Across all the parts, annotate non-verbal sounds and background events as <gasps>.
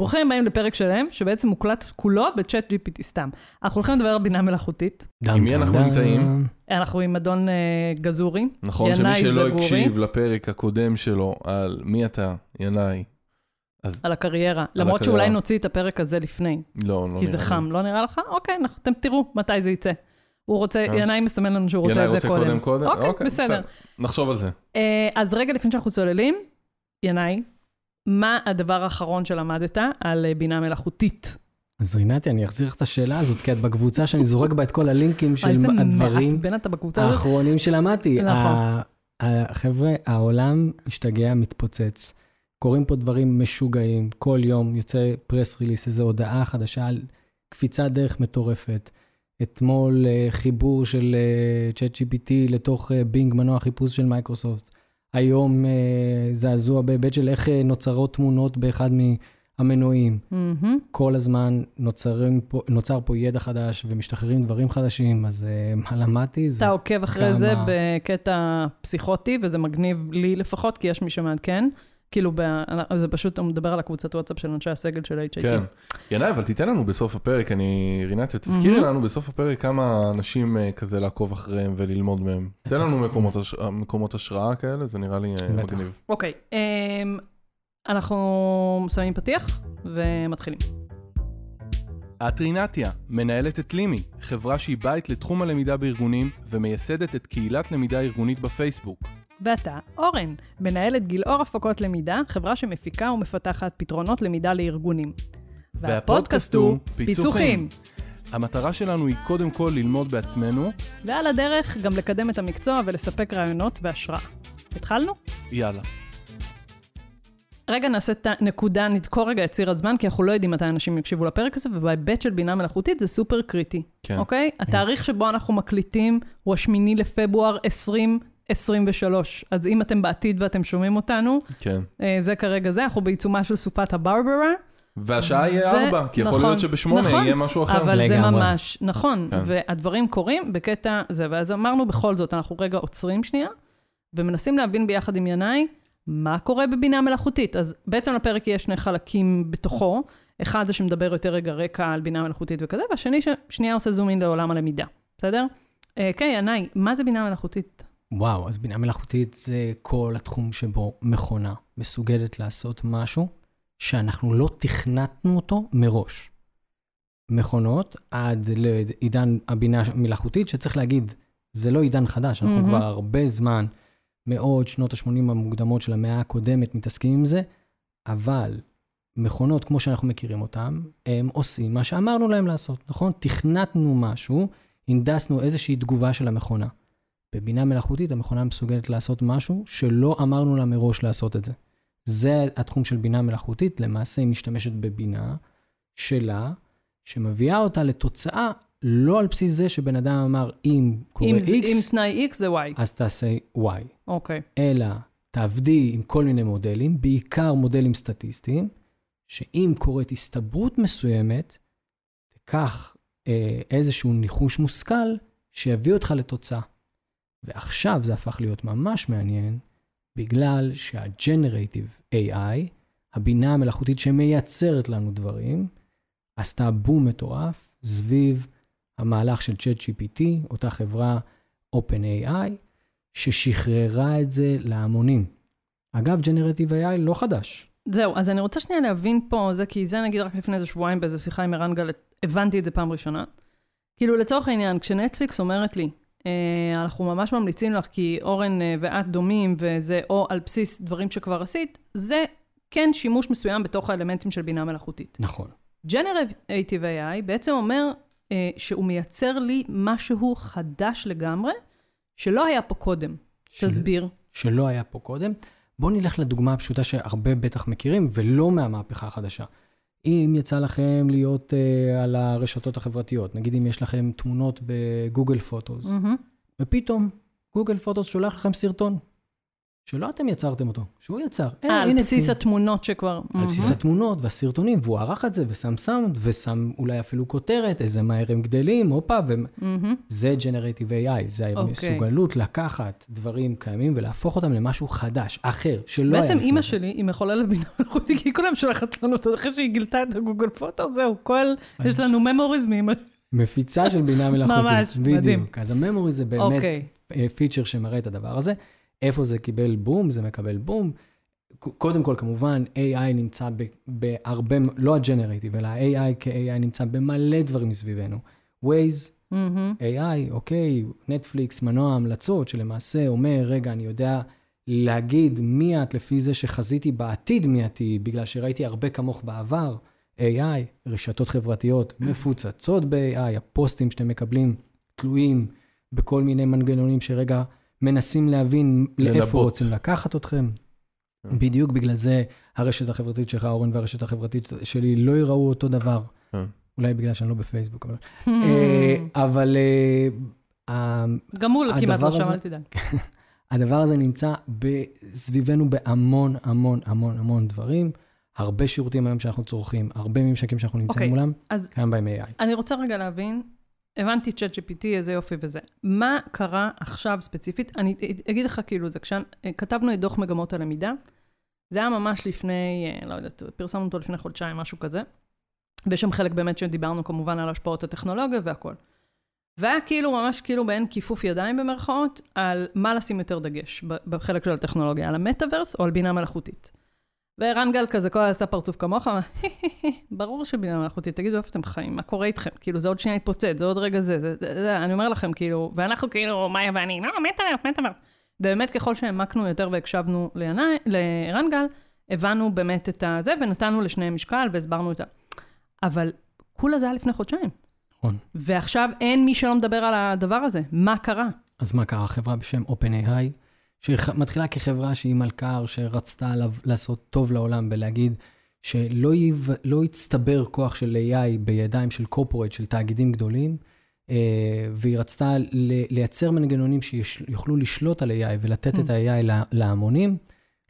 ברוכים הבאים לפרק שלם, שבעצם מוקלט כולו בצ'אט GPT סתם. אנחנו הולכים לדבר על בינה מלאכותית. עם מי אנחנו נמצאים? אנחנו עם אדון uh, גזורי, נכון, שמי ינאי שלא. הקשיב לפרק הקודם שלו על מי אתה, ינאי, אז על הקריירה. למרות הקריירה. שאולי נוציא את הפרק הזה לפני, לא, לא כי זה נראה חם, לא נראה לך? אוקיי, אתם תראו מתי זה יצא. הוא רוצה, אה. ינאי מסמן לנו שהוא לי. רוצה ינאי את זה רוצה קודם. קודם קודם? אוקיי, בסדר. נחשוב על זה. אה, אז רגע לפני שאנחנו צוללים, ינאי, מה הדבר האחרון שלמדת על אה, בינה מלאכותית? אז רינתי, אני אחזיר לך את השאלה הזאת, כי את בקבוצה שאני זורק בה את כל הלינקים של אה, הדברים. האחרונים שלמדתי. נכון. חבר'ה, העולם משתגע, מתפוצץ. קורים פה דברים משוגעים. כל יום יוצא press release, איזו הודעה חדשה על קפיצת דרך מטורפת. אתמול אה, חיבור של Chat GPT לתוך Bing, מנוע חיפוש של מייקרוסופט. היום אה, זעזוע בהיבט של איך אה, נוצרות תמונות באחד מהמנועים. מהמם. כל הזמן נוצרים פה, נוצר פה ידע חדש ומשתחררים דברים חדשים, אז uh, מה למדתי זה... אתה עוקב אחרי כמה- זה בקטע פסיכוטי, וזה מגניב לי לפחות, כי יש מי שמעדכן. כאילו, ב... זה פשוט, הוא מדבר על הקבוצת וואטסאפ של אנשי הסגל של HIT. כן. ינאי, אבל תיתן לנו בסוף הפרק, אני, רינת, תזכירי מהמם. לנו בסוף הפרק כמה אנשים אה, כזה לעקוב אחריהם וללמוד מהם. תן לנו מקומות הש- מקומות השראה כאלה, זה נראה לי אה, בטח. מגניב. אוקיי, אמ, אנחנו שמים פתיח ומתחילים. את רינתיה, מנהלת את לימי, חברה שהיא בית לתחום הלמידה בארגונים ומייסדת את קהילת למידה ארגונית בפייסבוק. ואתה, אורן, מנהלת גילאור הפקות למידה, חברה שמפיקה ומפתחת פתרונות למידה לארגונים. והפודקאסט הוא פיצוחים. המטרה שלנו היא קודם כל ללמוד בעצמנו, ועל הדרך גם לקדם את המקצוע ולספק רעיונות והשראה. התחלנו? יאללה. רגע נעשה את הנקודה, נדקור רגע את ציר הזמן, כי אנחנו לא יודעים מתי אנשים יקשיבו לפרק הזה, ובהיבט של בינה מלאכותית זה סופר קריטי, כן. אוקיי? התאריך שבו אנחנו מקליטים הוא השמיני לפברואר 2023. אז אם אתם בעתיד ואתם שומעים אותנו, כן. אה, זה כרגע זה, אנחנו בעיצומה של סופת הברברה. והשעה יהיה ו- ארבע, כי יכול נכון, להיות שבשמונה נכון, יהיה משהו אחר. אבל זה לגמרי. ממש, נכון, כן. והדברים קורים בקטע זה, ואז אמרנו בכל זאת, אנחנו רגע עוצרים שנייה, ומנסים להבין ביחד עם ינאי, מה קורה בבינה מלאכותית. אז בעצם לפרק יש שני חלקים בתוכו, אחד זה שמדבר יותר רגע רקע על בינה מלאכותית וכזה, והשני ששנייה עושה זום אין לעולם הלמידה, בסדר? אה, כן, ינאי, מה זה בינה מלאכותית? וואו, אז בינה מלאכותית זה כל התחום שבו מכונה מסוגלת לעשות משהו שאנחנו לא תכנתנו אותו מראש. מכונות עד לעידן הבינה המלאכותית, שצריך להגיד, זה לא עידן חדש, אנחנו מהמם. כבר הרבה זמן, מאות שנות ה-80 המוקדמות של המאה הקודמת, מתעסקים עם זה, אבל מכונות, כמו שאנחנו מכירים אותן, הם עושים מה שאמרנו להם לעשות, נכון? תכנתנו משהו, הנדסנו איזושהי תגובה של המכונה. בבינה מלאכותית המכונה מסוגלת לעשות משהו שלא אמרנו לה מראש לעשות את זה. זה התחום של בינה מלאכותית, למעשה היא משתמשת בבינה שלה, שמביאה אותה לתוצאה לא על בסיס זה שבן אדם אמר, אם קורה אם, זה- אם X, תנאי X זה Y. אז תעשה Y. אוקיי. אלא תעבדי עם כל מיני מודלים, בעיקר מודלים סטטיסטיים, שאם קורית הסתברות מסוימת, תיקח אה, איזשהו ניחוש מושכל שיביא אותך לתוצאה. ועכשיו זה הפך להיות ממש מעניין, בגלל שה-Generative AI, הבינה המלאכותית שמייצרת לנו דברים, עשתה בום מטורף סביב המהלך של ChatGPT, אותה חברה OpenAI, ששחררה את זה להמונים. אגב, Generative AI לא חדש. זהו, אז אני רוצה שנייה להבין פה, זה כי זה נגיד רק לפני איזה שבועיים באיזו שיחה עם ערן גל, הבנתי את זה פעם ראשונה. כאילו לצורך העניין, כשנטפליקס אומרת לי, אנחנו ממש ממליצים לך כי אורן אה, ואת דומים וזה או על בסיס דברים שכבר עשית, זה כן שימוש מסוים בתוך האלמנטים של בינה מלאכותית. נכון. Generative AI בעצם אומר אה, שהוא מייצר לי משהו חדש לגמרי, שלא היה פה קודם. של- תסביר. שלא היה פה קודם. בואו נלך לדוגמה הפשוטה שהרבה בטח מכירים, ולא מהמהפכה החדשה. אם יצא לכם להיות uh, על הרשתות החברתיות, נגיד אם יש לכם תמונות בגוגל פוטוס, מהמם. ופתאום גוגל פוטוס שולח לכם סרטון, שלא אתם יצרתם אותו, שהוא יצר. אה, על בסיס תראי. התמונות שכבר... על בסיס התמונות והסרטונים, והוא ערך את זה ושם סאונד, ושם אולי אפילו כותרת, איזה מהר הם גדלים, הופה, מהמם. וזה Generative AI, זה אוקיי. המסוגלות לקחת דברים קיימים ולהפוך אותם למשהו חדש, אחר, שלא היה בעצם אימא זה. שלי היא מחוללת בינה מלאכותית, כי היא כל היום שולחת לנו, אותו, אחרי שהיא גילתה את ה Google Photo, זהו, כל, יש לנו memories מאמא. מפיצה של בינה מלאכותית. ממש, מדהים. בדיוק. אז ה memory זה באמת אוקיי. פיצ'ר שמראה את הדבר הזה. איפה זה קיבל בום? זה מקבל בום. קודם כל, כמובן, AI נמצא בהרבה, לא הג'נרטיב, אלא ה-AI כ-AI נמצא במלא דברים מסביבנו. Waze, מהמם. AI, אוקיי, נטפליקס, מנוע המלצות, שלמעשה אומר, רגע, אני יודע להגיד מי את לפי זה שחזיתי בעתיד מי את תהיי, בגלל שראיתי הרבה כמוך בעבר. AI, רשתות חברתיות מפוצצות ב-AI, הפוסטים שאתם מקבלים תלויים בכל מיני מנגנונים שרגע מנסים להבין לאיפה ללבות. רוצים לקחת אתכם. כן. בדיוק בגלל זה הרשת החברתית שלך, אורן, והרשת החברתית שלי לא יראו אותו דבר. כן. אולי בגלל שאני לא בפייסבוק, אבל... Hmm. אה, אבל אה, גם הוא כמעט הדבר לא שם, אל תדאג. <laughs> הדבר הזה נמצא סביבנו בהמון המון המון המון דברים. הרבה שירותים היום שאנחנו צורכים, הרבה ממשקים שאנחנו נמצאים אוקיי, מולם, אז קיים בהם AI. אני רוצה רגע להבין, הבנתי צ'אט GPT, איזה יופי וזה. מה קרה עכשיו ספציפית? אני אגיד לך כאילו זה, כשכתבנו את דוח מגמות הלמידה, זה היה ממש לפני, אה, לא יודעת, פרסמנו אותו לפני חודשיים, משהו כזה. ויש שם חלק באמת שדיברנו כמובן על השפעות הטכנולוגיה והכל. והיה כאילו ממש כאילו באין כיפוף ידיים במרכאות, על מה לשים יותר דגש בחלק של הטכנולוגיה, על המטאוורס או על בינה מלאכותית. וערן גל כזה כל עשה פרצוף כמוך, אמר, <laughs> ברור שבינה מלאכותית, תגידו איפה אתם חיים, מה קורה איתכם? כאילו, זה עוד שנייה יתפוצץ, זה עוד רגע זה, זה, זה, זה, אני אומר לכם, כאילו, ואנחנו כאילו, מאיה ואני, לא, מטאוורס, מטאוורס. באמת, ככל שהעמקנו יותר והקשבנו לעיני- לערן גל, הבנו באמת את הזה, ונתנו לשניהם משקל והסברנו את ה... אבל כולה זה היה לפני חודשיים. נכון. ועכשיו אין מי שלא מדבר על הדבר הזה. מה קרה? אז מה קרה? חברה בשם OpenAI, שמתחילה כחברה שהיא מלכ"ר, שרצתה לעשות טוב לעולם ולהגיד שלא יב... לא יצטבר כוח של AI בידיים של קורפורט, של תאגידים גדולים, אה, והיא רצתה לייצר מנגנונים שיוכלו לשלוט על AI ולתת את ה-AI לה- להמונים.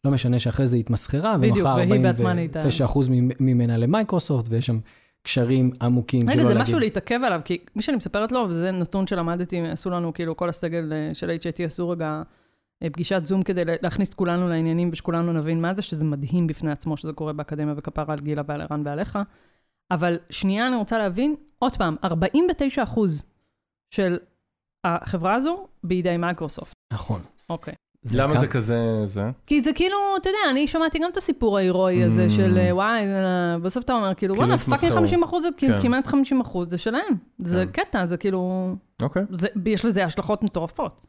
לא משנה שאחרי זה התמסחרה, ומכר והיא בעצמה נהייתה- 49% ממ- ממנה למייקרוסופט, ויש שם קשרים עמוקים, רגע, זה. משהו להתעכב עליו, כי מי שאני מספרת לו, וזה נתון שלמדתי, עשו לנו, כאילו, כל הסגל אה, של HIT עשו רגע פגישת זום כדי לה- להכניס את כולנו לעניינים ושכולנו נבין מה זה, שזה מדהים בפני עצמו שזה קורה באקדמיה וכפרה על גילה ועל ערן ועליך. אבל שנייה, אני רוצה להבין, עוד פעם, 49 אחוז של החברה הזו בידי מייקרוסופט. נכון. אוקיי. למה כ- זה כזה, זה? כי זה כאילו, אתה יודע, אני שמעתי גם את הסיפור ההירואי הזה Mm. של אה, וואי, בסוף אתה אומר, כאילו, כאילו וואלה, fucking מסחרות. 50 אחוז, זה כאילו כן. כמעט 50 אחוז, זה שלהם. זה כן. קטע, זה כאילו, אוקיי. זה- יש לזה השלכות מטורפות.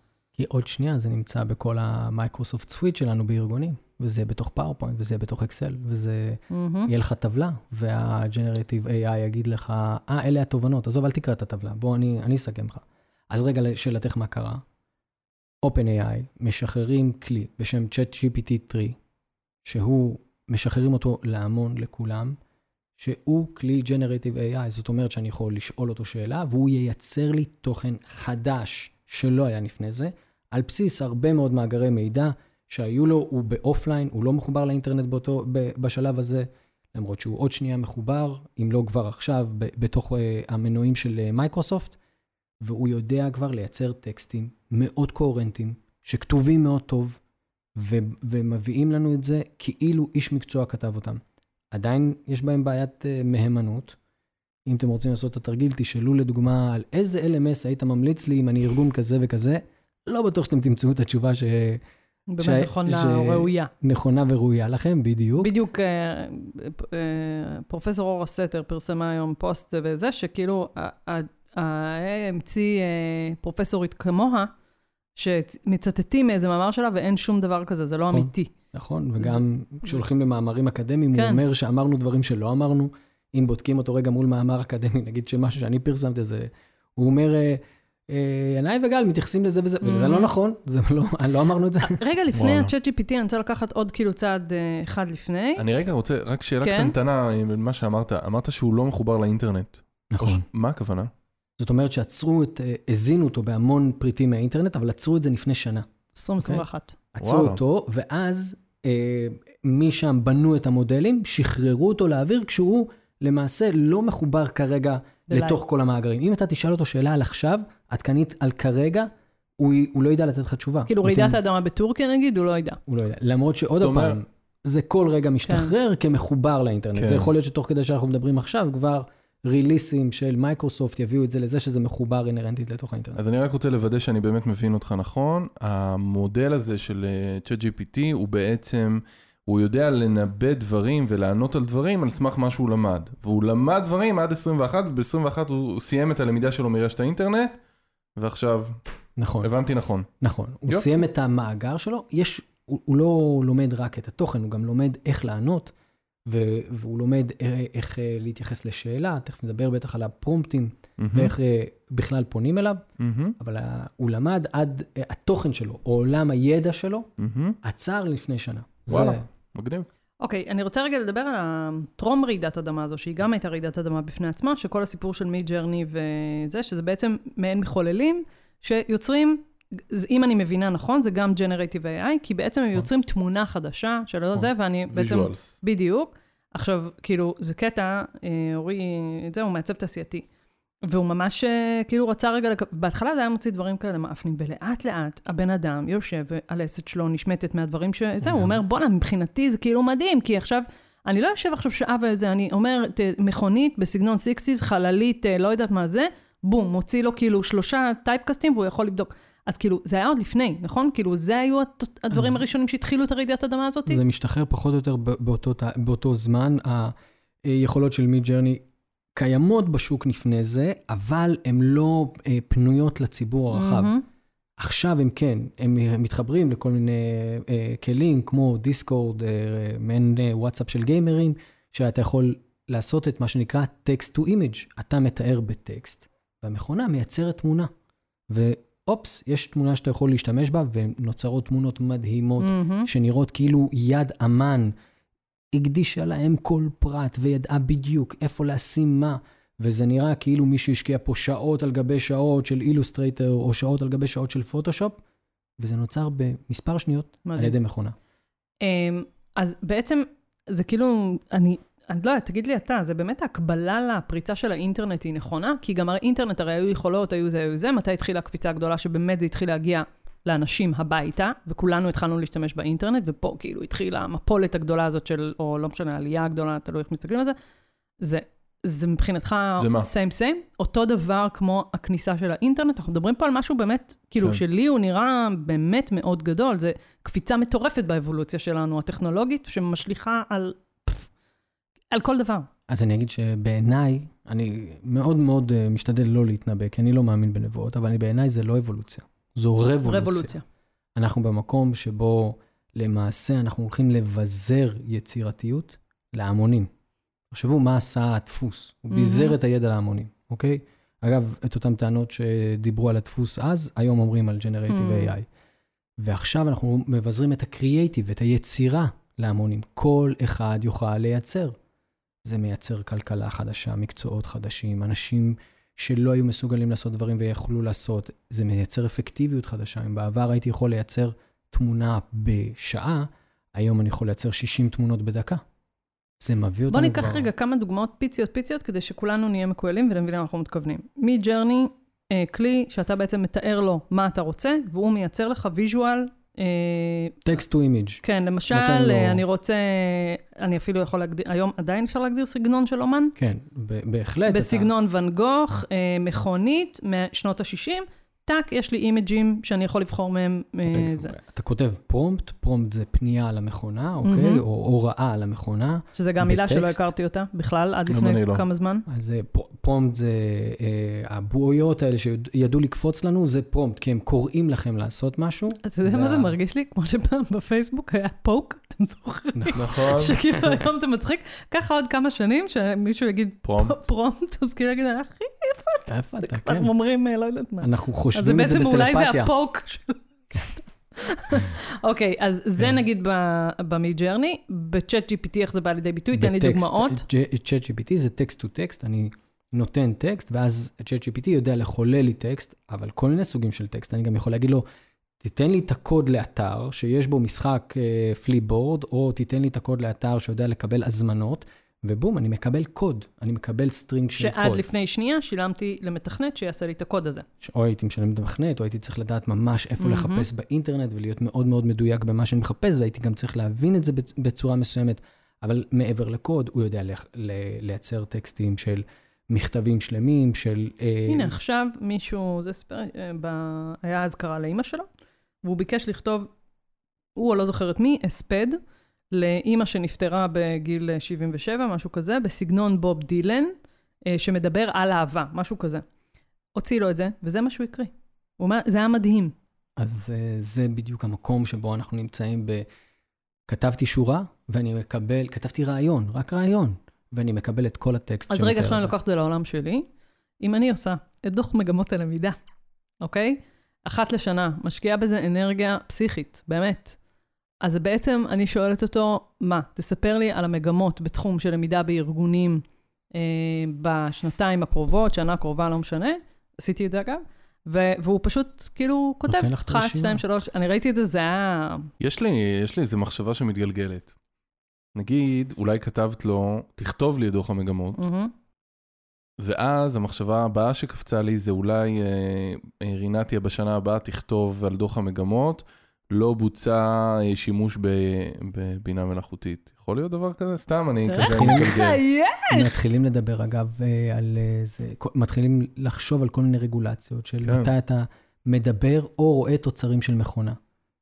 כי עוד שנייה זה נמצא בכל ה Microsoft Suite שלנו בארגונים, וזה בתוך PowerPoint, וזה בתוך Excel, וזה מהמם. יהיה לך טבלה, וה-Generative AI יגיד לך, אה, אלה התובנות, עזוב, אל תקרא את הטבלה, בוא, אני, אני אסכם לך. אז רגע לשאלתך מה קרה. OpenAI משחררים כלי בשם ChatGPT 3, שהוא, משחררים אותו להמון, לכולם, שהוא כלי Generative AI, זאת אומרת שאני יכול לשאול אותו שאלה, והוא ייצר לי תוכן חדש שלא היה לפני זה, על בסיס הרבה מאוד מאגרי מידע שהיו לו, הוא באופליין, הוא לא מחובר לאינטרנט באותו, בשלב הזה, למרות שהוא עוד שנייה מחובר, אם לא כבר עכשיו, בתוך uh, המנועים של uh, Microsoft, והוא יודע כבר לייצר טקסטים מאוד קוהרנטיים, שכתובים מאוד טוב, ו- ומביאים לנו את זה כאילו איש מקצוע כתב אותם. עדיין יש בהם בעיית uh, מהימנות. אם אתם רוצים לעשות את התרגיל, תשאלו לדוגמה על איזה LMS היית ממליץ לי אם אני ארגון כזה וכזה, לא בטוח שאתם תמצאו את התשובה באמת ש- נכונה, ש- ראויה. שנכונה וראויה לכם, בדיוק. בדיוק, אה, אה, פרופסור אורה סתר פרסמה היום פוסט וזה, שכאילו, המציא אה, פרופסורית כמוה, שמצטטים מאיזה מאמר שלה ואין שום דבר כזה, זה לא נכון. אמיתי. נכון, וגם כשהולכים למאמרים אקדמיים, הוא כן. אומר שאמרנו דברים שלא אמרנו. אם בודקים אותו רגע מול מאמר אקדמי, נגיד של משהו שאני פרסמתי, זה... הוא אומר, אה, ינאי וגל מתייחסים לזה וזה, וזה לא Mhm. נכון, זה לא, <laughs> לא אמרנו את זה. <laughs> רגע, לפני. ה-chat GPT, אני רוצה לקחת עוד כאילו צעד אה, אחד לפני. אני רגע רוצה, רק שאלה כן? קטנטנה עם מה שאמרת. אמרת שהוא לא מחובר לאינטרנט. נכון. מה הכוונה? זאת אומרת שעצרו את, אה, הזינו אותו בהמון פריטים מהאינטרנט, אבל עצרו את זה לפני שנה. 2021. עצרו וואלה. אותו, ואז אה, משם בנו את המודלים, שחררו אותו לאוויר, כשהוא למעשה לא מחובר כרגע. לתוך כל המאגרים. אם אתה תשאל אותו שאלה על עכשיו, עדכנית על כרגע, הוא, הוא לא ידע לתת לך תשובה. כאילו רעידת האדמה בטורקיה נגיד, הוא לא ידע. הוא לא יודע. למרות שעוד פעם, זה כל רגע משתחרר כמחובר לאינטרנט. כן. זה יכול להיות שתוך כדי שאנחנו מדברים עכשיו, כבר ריליסים של מייקרוסופט יביאו את זה לזה שזה מחובר אינהרנטית לתוך האינטרנט. אז אני רק רוצה לוודא שאני באמת מבין אותך נכון. המודל הזה של אה, ChatGPT הוא בעצם, הוא יודע לנבא דברים ולענות על דברים על סמך מה שהוא למד. והוא למד דברים עד 21, וב-21 הוא סיים את הלמידה שלו מרשת האינטרנט, ועכשיו, נכון. הבנתי נכון. נכון. הוא יופי. סיים את המאגר שלו, יש, הוא, הוא לא לומד רק את התוכן, הוא גם לומד איך לענות, ו, והוא לומד אה, איך אה, להתייחס לשאלה, תכף נדבר בטח על הפרומפטים, ואיך אה, בכלל פונים אליו, מהמם, אבל הוא למד עד, התוכן שלו, או עולם הידע שלו, מהמם. עצר לפני שנה. וואלה. זה, מגניב. אוקיי, אני רוצה רגע לדבר על הטרום רעידת אדמה הזו, שהיא גם הייתה רעידת אדמה בפני עצמה, שכל הסיפור של Midjourney וזה, שזה בעצם מעין מחוללים שיוצרים, אם אני מבינה נכון, זה גם Generative AI, כי בעצם הם יוצרים תמונה חדשה של נכון. זה, ואני בעצם... visuals. בדיוק. עכשיו, כאילו, זה קטע, אה, אורי, את זה, הוא מעצב תעשייתי. והוא ממש אה, כאילו רצה רגע, לק... בהתחלה זה היה מוציא דברים כאלה מאפנים, ולאט לאט הבן אדם יושב והלסת שלו נשמטת מהדברים ש... זהו, הוא אומר, בואנה, מבחינתי זה כאילו מדהים, כי עכשיו, אני לא יושב עכשיו שעה וזה, אני אומר, ת, מכונית בסגנון סיקסיס, חללית, אה, לא יודעת מה זה, בום, מוציא לו כאילו שלושה טייפקסטים והוא יכול לבדוק. אז כאילו, זה היה עוד לפני, נכון? כאילו, זה היו הדברים הראשונים שהתחילו את הרעידת האדמה הזאת? זה משתחרר פחות או יותר באותו, באותו זמן. היכולות של מיד ג'רני קיימות בשוק לפני זה, אבל הן לא אה, פנויות לציבור הרחב. מהמם. עכשיו הם כן, הם מתחברים לכל מיני אה, כלים כמו דיסקורד, אה, מעין אה, וואטסאפ של גיימרים, שאתה יכול לעשות את מה שנקרא text to image. אתה מתאר בטקסט, והמכונה מייצרת תמונה. ואופס, יש תמונה שאתה יכול להשתמש בה, ונוצרות תמונות מדהימות, מהמם. שנראות כאילו יד אמן הקדישה להם כל פרט וידעה בדיוק איפה לשים מה. וזה נראה כאילו מישהו השקיע פה שעות על גבי שעות של Illustrator, או שעות על גבי שעות של פוטושופ, וזה נוצר במספר שניות על מדהים. ידי מכונה. אמ, אז בעצם, זה כאילו, אני, אני לא יודעת, תגיד לי אתה, זה באמת ההקבלה לפריצה של האינטרנט היא נכונה? כי גם האינטרנט הרי היו יכולות, היו זה, היו זה, מתי התחילה הקפיצה הגדולה שבאמת זה התחיל להגיע לאנשים הביתה, וכולנו התחלנו להשתמש באינטרנט, ופה כאילו התחילה המפולת הגדולה הזאת של, או לא משנה, העלייה הגדולה, תלוי איך מסתכלים על זה, זה, זה מבחינתך זה מה? סיים סיים, אותו דבר כמו הכניסה של האינטרנט, אנחנו מדברים פה על משהו באמת, כאילו, כן. שלי הוא נראה באמת מאוד גדול, זה קפיצה מטורפת באבולוציה שלנו, הטכנולוגית, שמשליכה על, על כל דבר. אז אני אגיד שבעיניי, אני מאוד מאוד אה, משתדל לא להתנבא, כי אני לא מאמין בנבואות, אבל בעיניי זה לא אבולוציה, זו רבולוציה. רבולוציה. אנחנו במקום שבו למעשה אנחנו הולכים לבזר יצירתיות להמונים. תחשבו מה עשה הדפוס, הוא ביזר מהמם. את הידע להמונים, אוקיי? אגב, את אותן טענות שדיברו על הדפוס אז, היום אומרים על Generative Mm. AI. ועכשיו אנחנו מבזרים את הקריאייטיב, את היצירה להמונים. כל אחד יוכל לייצר. זה מייצר כלכלה חדשה, מקצועות חדשים, אנשים שלא היו מסוגלים לעשות דברים ויכלו לעשות. זה מייצר אפקטיביות חדשה. אם בעבר הייתי יכול לייצר תמונה בשעה, היום אני יכול לייצר 60 תמונות בדקה. זה מביא אותנו בוא כבר... ניקח רגע כמה דוגמאות פיציות פיציות, כדי שכולנו נהיה מיושרים ונבין למה אנחנו מתכוונים. Midjourney, אה, כלי שאתה בעצם מתאר לו מה אתה רוצה, והוא מייצר לך visual. text to image. כן, למשל, לו- אה, אני רוצה, אני אפילו יכול להגדיר, היום עדיין אפשר להגדיר סגנון של אומן? כן, בהחלט. בסגנון ואן גוך, אה, מכונית משנות ה-60, טאק, יש לי image ים שאני יכול לבחור מהם אתה, אה, זה. אתה כותב prompt, prompt זה פנייה למכונה, אוקיי? מהמם. או הוראה למכונה. שזה גם מילה שלא. הכרתי אותה בכלל, עד לפני לא. כמה זמן. אז prompt זה, אה, הבועיות האלה שידעו לקפוץ לנו, זה prompt, כי הם קוראים לכם לעשות משהו. אתה יודע זה מה זה מרגיש לי? כמו שפעם בפייסבוק היה poke, אתם זוכרים? נכון. שכאילו היום זה מצחיק, ככה עוד כמה שנים שמישהו יגיד prom. פ- prompt, אז כאילו יגיד, אחי, איפה אתה? כבר כן. אומרים אה, לא יודעת מה. אנחנו אז זה חושבים את זה בעצם אולי זה בטלפתיה. ה poke. של- <laughs> אוקיי, אז כן. זה נגיד ב Midjourney, ב Chat GPT איך זה בא לידי ביטוי, תן לי דוגמאות. Chat GPT זה text to text, אני נותן טקסט, ואז Chat GPT יודע לחולל לי טקסט, אבל כל מיני סוגים של טקסט. אני גם יכול להגיד לו, תיתן לי את הקוד לאתר שיש בו משחק פליפבורד, או תיתן לי את הקוד לאתר שיודע לקבל הזמנות, ובום, אני מקבל קוד, אני מקבל string של קוד. שעד לפני שנייה שילמתי למתכנת שיעשה לי את הקוד הזה. או הייתי משלם למתכנת, או הייתי צריך לדעת ממש איפה מהמם. לחפש באינטרנט ולהיות מאוד מאוד מדויק במה שאני מחפש, והייתי גם צריך להבין את זה בצ- בצורה מסוימת. אבל מעבר לקוד, הוא יודע לייצר טקסטים של מכתבים שלמים, של... אה, הנה, עכשיו מישהו, זה סיפר, אה, ב- היה אזכרה לאימא שלו, והוא ביקש לכתוב, הוא או לא זוכרת מי, הספד לאימא שנפטרה בגיל אה, 77, משהו כזה, בסגנון בוב דילן, אה, שמדבר על אהבה, משהו כזה. הוציא לו את זה, וזה מה שהוא הקריא. הוא אומר, זה היה מדהים. אז אה, זה בדיוק המקום שבו אנחנו נמצאים ב... כתבתי שורה, ואני מקבל, כתבתי רעיון, רק רעיון, ואני מקבל את כל הטקסט אז שמתאר רגע, את עכשיו אני זה. לוקחת את זה לעולם שלי. אם אני עושה את דוח מגמות הלמידה, אוקיי? אחת לשנה, משקיעה בזה אנרגיה פסיכית, באמת. אז בעצם אני שואלת אותו, מה, תספר לי על המגמות בתחום של למידה בארגונים אה, בשנתיים הקרובות, שנה קרובה, לא משנה, עשיתי את זה אגב, ו- והוא פשוט כאילו כותב, נותן לך את אחת, הרשימה. שתיים, שלוש, אני ראיתי את זה, זה היה... יש לי, יש לי איזו מחשבה שמתגלגלת. נגיד, אולי כתבת לו, תכתוב לי את דוח המגמות, מהמם. ואז המחשבה הבאה שקפצה לי זה אולי אה, אה, רינתיה בשנה הבאה תכתוב על דוח המגמות, לא בוצע אה, שימוש בבינה מלאכותית. יכול להיות דבר כזה? סתם, אני תראה כזה. מחייך. מתחילים לדבר, אגב, אה, על זה, מתחילים לחשוב על כל מיני רגולציות של כן. מתי אתה מדבר או רואה תוצרים של מכונה.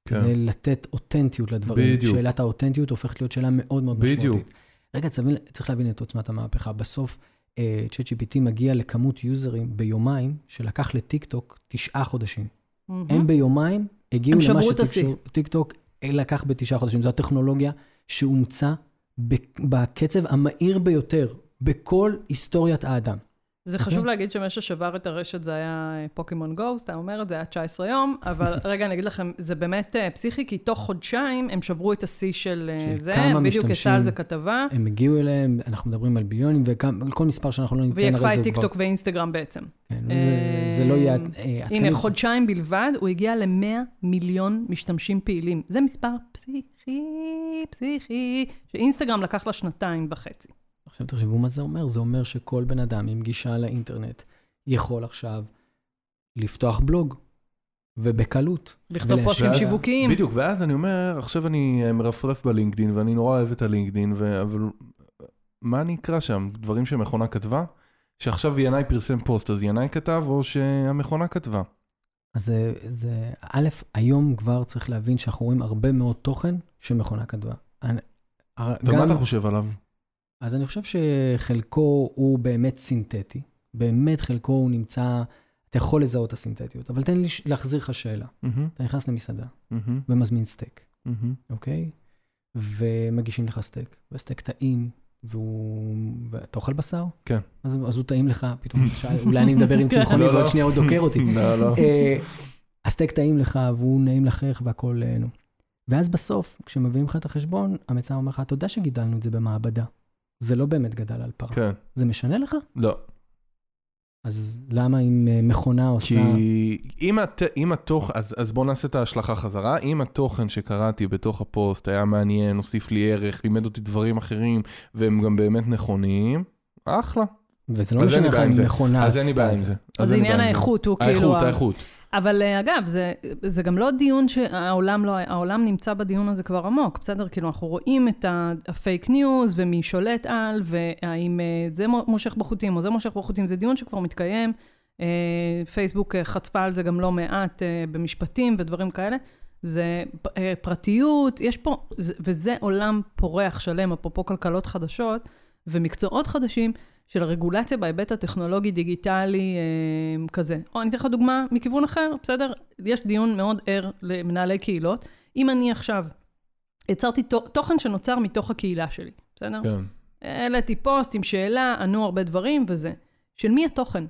כן. כדי לתת אותנטיות לדברים. בדיוק. שאלת האותנטיות הופכת להיות שאלה מאוד מאוד בדיוק. משמעותית. רגע, צריך להבין- את עוצמת המהפכה. בסוף, ChatGPT מגיע לכמות יוזרים ביומיים, שלקח לטיקטוק תשעה חודשים. מהמם. הם ביומיים הגיעו הם למה את השיא. שטיקטוק לקח בתשעה חודשים. זו הטכנולוגיה שאומצה בקצב המהיר ביותר בכל היסטוריית האדם. זה חשוב להגיד שמי ששבר את הרשת זה היה אה, פוקימון גו, אתה אומר את זה היה 19 יום, אבל <laughs> רגע, אני אגיד לכם, זה באמת אה, פסיכי, כי תוך חודשיים הם שברו את השיא של אה, זה, בדיוק יצא. על זה כתבה, הם הגיעו אליהם, אנחנו מדברים על ביליונים, ועל כל מספר שאנחנו לא ניתן, והיא הרי זה טיקטוק כבר... ואינסטגרם בעצם. כן, זה, זה לא יהיה... אה, הנה, חודשיים בלבד, הוא הגיע ל-100 מיליון משתמשים פעילים. זה מספר פסיכי, פסיכי, שאינסטגרם לקח לה שנתיים וחצי. עכשיו תחשבו מה זה אומר, זה אומר שכל בן אדם עם גישה לאינטרנט יכול עכשיו לפתוח בלוג, ובקלות. לכתוב פוסטים שיווקיים. בדיוק, ואז אני אומר, עכשיו אני מרפרף בלינקדין, ואני נורא אוהב את הלינקדין, ו... אבל מה אני אקרא שם? דברים שמכונה כתבה? שעכשיו ינאי פרסם פוסט, אז ינאי כתב, או שהמכונה כתבה? אז זה, זה, א', היום כבר צריך להבין שאנחנו רואים הרבה מאוד תוכן שמכונה כתבה. אני- ומה גם- אתה חושב עליו? אז אני חושב שחלקו הוא באמת סינתטי. באמת חלקו הוא נמצא, אתה יכול לזהות את הסינתטיות, אבל תן לי להחזיר לך שאלה. מהמם, אתה נכנס למסעדה מהמם, ומזמין סטייק. אוקיי? ומגישים לך סטייק, והסטייק טעים, והוא... ואתה אוכל בשר? כן. אז, אז הוא טעים לך, פתאום אולי אני מדבר עם כן. צמחוני לא, ועוד לא. שנייה הוא דוקר אותי. <laughs> לא, לא. אה, הסטייק טעים לך והוא נעים לחייך והכול, אה, נו. ואז בסוף, כשמביאים לך את החשבון, המלצר אומר לך, אתה יודע שגידלנו את זה במעבדה. זה לא באמת גדל על פרה. כן, זה משנה לך? לא. אז למה אם אה, מכונה עושה... כי אם, הת... אם התוכן, אז, אז בוא נעשה את ההשלכה חזרה. אם התוכן שקראתי בתוך הפוסט היה מעניין, הוסיף לי ערך, לימד אותי דברים אחרים, והם גם באמת נכונים, אחלה. וזה לא משנה לך אם זה. מכונה אז אין לי עשתה בעיה את עם זה. אז אין לי עניין בעיה עם זה. האיכות הוא כאילו... האיכות, האיכות. אבל אה, אגב, זה, זה גם לא דיון שהעולם לא, העולם נמצא בדיון הזה כבר עמוק, בסדר? כאילו, אנחנו רואים את ה fake news ומי שולט על, והאם אה, זה מו- מושך בחוטים או זה מושך בחוטים, זה דיון שכבר מתקיים. אה, פייסבוק חטפה על זה גם לא מעט במשפטים ודברים כאלה. זה פרטיות, יש פה, זה- וזה עולם פורח שלם, אפרופו כלכלות חדשות ומקצועות חדשים של רגולציה בהיבט הטכנולוגי-דיגיטלי אה, כזה. או אני אתן לך דוגמה מכיוון אחר, בסדר? יש דיון מאוד ער למנהלי קהילות. אם אני עכשיו יצרתי תו- תוכן שנוצר מתוך הקהילה שלי, בסדר? כן. העליתי פוסט עם שאלה, ענו הרבה דברים וזה. של מי התוכן?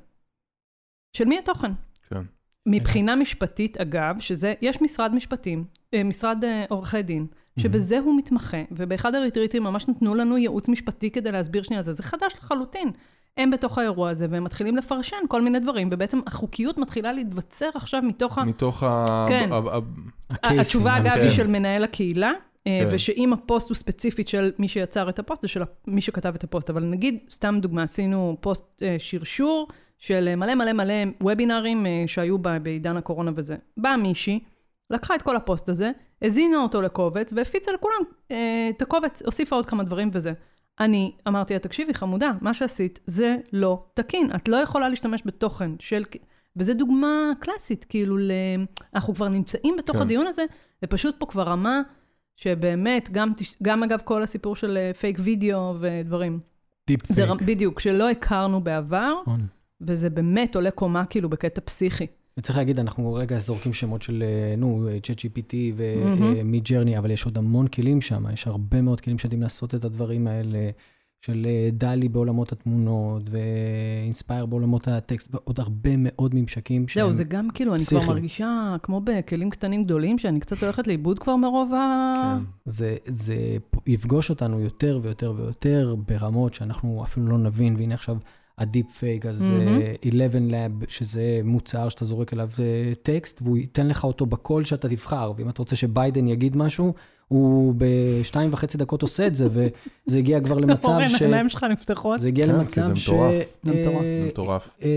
של מי התוכן? כן. מבחינה משפטית, אגב, שזה, יש משרד משפטים, אה, משרד אה, עורכי דין, שבזה הוא מתמחה, ובאחד הריטריטים ממש נתנו לנו ייעוץ משפטי כדי להסביר שנייה זה, זה חדש לחלוטין. הם בתוך האירוע הזה, והם מתחילים לפרשן כל מיני דברים, ובעצם החוקיות מתחילה להתבצר עכשיו מתוך ה... מתוך ה... כן. התשובה, אגב, המקרים. היא של מנהל הקהילה, אה, כן. ושאם הפוסט הוא ספציפית של מי שיצר את הפוסט, זה של מי שכתב את הפוסט. אבל נגיד, סתם דוגמה, עשינו פוסט אה, שרשור של אה, מלא מלא מלא וובינארים שהיו בעידן הקורונה וזה. באה מישהי, לקחה את כל הפוסט הזה, הזינה אותו לקובץ, והפיצה לכולם אה, את הקובץ, הוסיפה עוד כמה דברים וזה. אני אמרתי לה, תקשיבי, חמודה, מה שעשית זה לא תקין. את לא יכולה להשתמש בתוכן של... וזו דוגמה קלאסית, כאילו, ל... אנחנו כבר נמצאים בתוך כן. הדיון הזה, ופשוט פה כבר רמה שבאמת, גם, גם אגב כל הסיפור של אה, פייק וידאו ודברים. זה פייק. בדיוק, שלא הכרנו בעבר, נכון. וזה באמת עולה קומה כאילו בקטע פסיכי. וצריך להגיד, אנחנו רגע זורקים שמות של, אה, נו, ChatGPT מהמם. ו Midjourney, אבל יש עוד המון כלים שם, יש הרבה מאוד כלים שיודעים לעשות את הדברים האלה, של אה, DALL-E בעולמות התמונות, ואינספייר בעולמות הטקסט, ועוד הרבה מאוד ממשקים שהם... זהו, זה גם כאילו, אני כבר פסיכיים. מרגישה כמו בכלים קטנים גדולים, שאני קצת הולכת לאיבוד כבר מרוב ה... כן. זה, זה יפגוש אותנו יותר ויותר ויותר ברמות שאנחנו אפילו לא נבין, והנה עכשיו ה deep fake, אז uh, Eleven Labs, שזה מוצר שאתה זורק אליו uh, טקסט, והוא ייתן לך אותו בקול שאתה תבחר, ואם אתה רוצה שביידן יגיד משהו, הוא בשתיים וחצי דקות עושה את זה, <laughs> וזה הגיע כבר למצב אורן, ש... העיניים שלך נפתחות. זה הגיע כן, למצב ש... מטורף. זה מטורף. אה, זה מטורף. אה,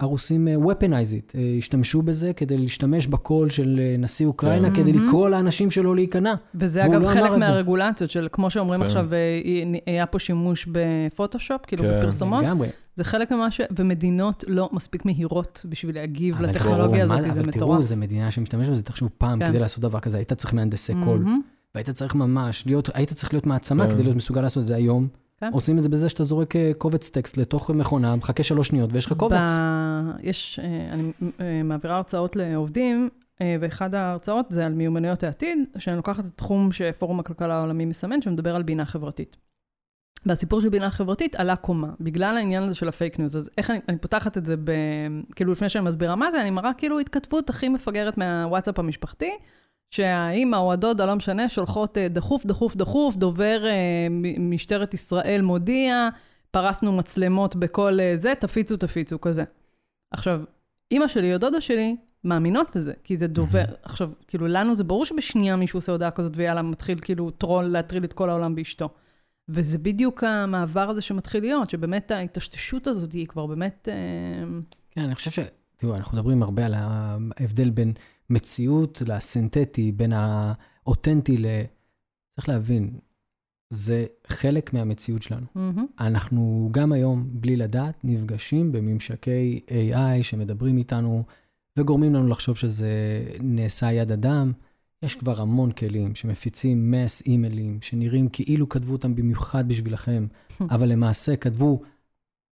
הרוסים אה, weaponize it, אה, השתמשו בזה כדי להשתמש בקול של אה, נשיא אוקראינה, כן. כדי מהמם. לקרוא לאנשים שלו להיכנע. וזה אגב לא חלק. מהרגולציות של, כמו שאומרים כן. עכשיו, אה, היה פה שימוש בפוטושופ, כאילו. בפרסומות. לגמרי. זה חלק ממה ש... ומדינות לא מספיק מהירות בשביל להגיב אבל לטכנולוגיה הזאת, זה אבל מטורף. תראו, זו מדינה שמשתמשת בזה, תחשבו פעם, כן. כדי לעשות דבר כזה, היית צריך מהנדסי קול. והיית צריך ממש להיות, היית צריך להיות מעצמה כן. כדי להיות מסוגל לעשות את זה היום. כן. עושים את זה בזה שאתה זורק אה, קובץ טקסט לתוך מכונה, מחכה שלוש שניות ויש לך קובץ. ב... יש, אה, אני אה, מעבירה הרצאות לעובדים, ואחד ההרצאות זה על מיומנויות העתיד, שאני לוקחת את התחום שפורום הכלכלה העולמי מסמן, שמדבר על בינה חברתית. והסיפור של בינה חברתית עלה קומה, בגלל העניין הזה של ה fake news. אז איך אני, אני פותחת את זה, ב, כאילו לפני שאני מסבירה מה זה, אני מראה כאילו התכתבות הכי מפגרת מהוואטסאפ המשפחתי, שהאימא או הדודה, לא משנה, שולחות אה, דחוף, דחוף, דחוף, דובר אה, משטרת ישראל מודיע, פרסנו מצלמות בכל אה, זה, תפיצו, תפיצו, כזה. עכשיו, אימא שלי או דודה שלי מאמינות לזה, כי זה דובר. עכשיו, כאילו, לנו זה ברור שבשנייה מישהו עושה הודעה כזאת, ויאללה, מתחיל כאילו טרול להטריל את כל העולם באשתו. וזה בדיוק המעבר הזה שמתחיל להיות, שבאמת ההטשטשות הזאת היא כבר באמת... אה, כן, אני חושב ש... תראו, אנחנו מדברים הרבה על ההבדל בין מציאות לסינתטי, בין האותנטי ל... צריך להבין, זה חלק מהמציאות שלנו. מהמם. אנחנו גם היום, בלי לדעת, נפגשים בממשקי AI שמדברים איתנו וגורמים לנו לחשוב שזה מעשה יד אדם. יש כבר המון כלים שמפיצים mass אימיילים, שנראים כאילו כתבו אותם במיוחד בשבילכם, <laughs> אבל למעשה כתבו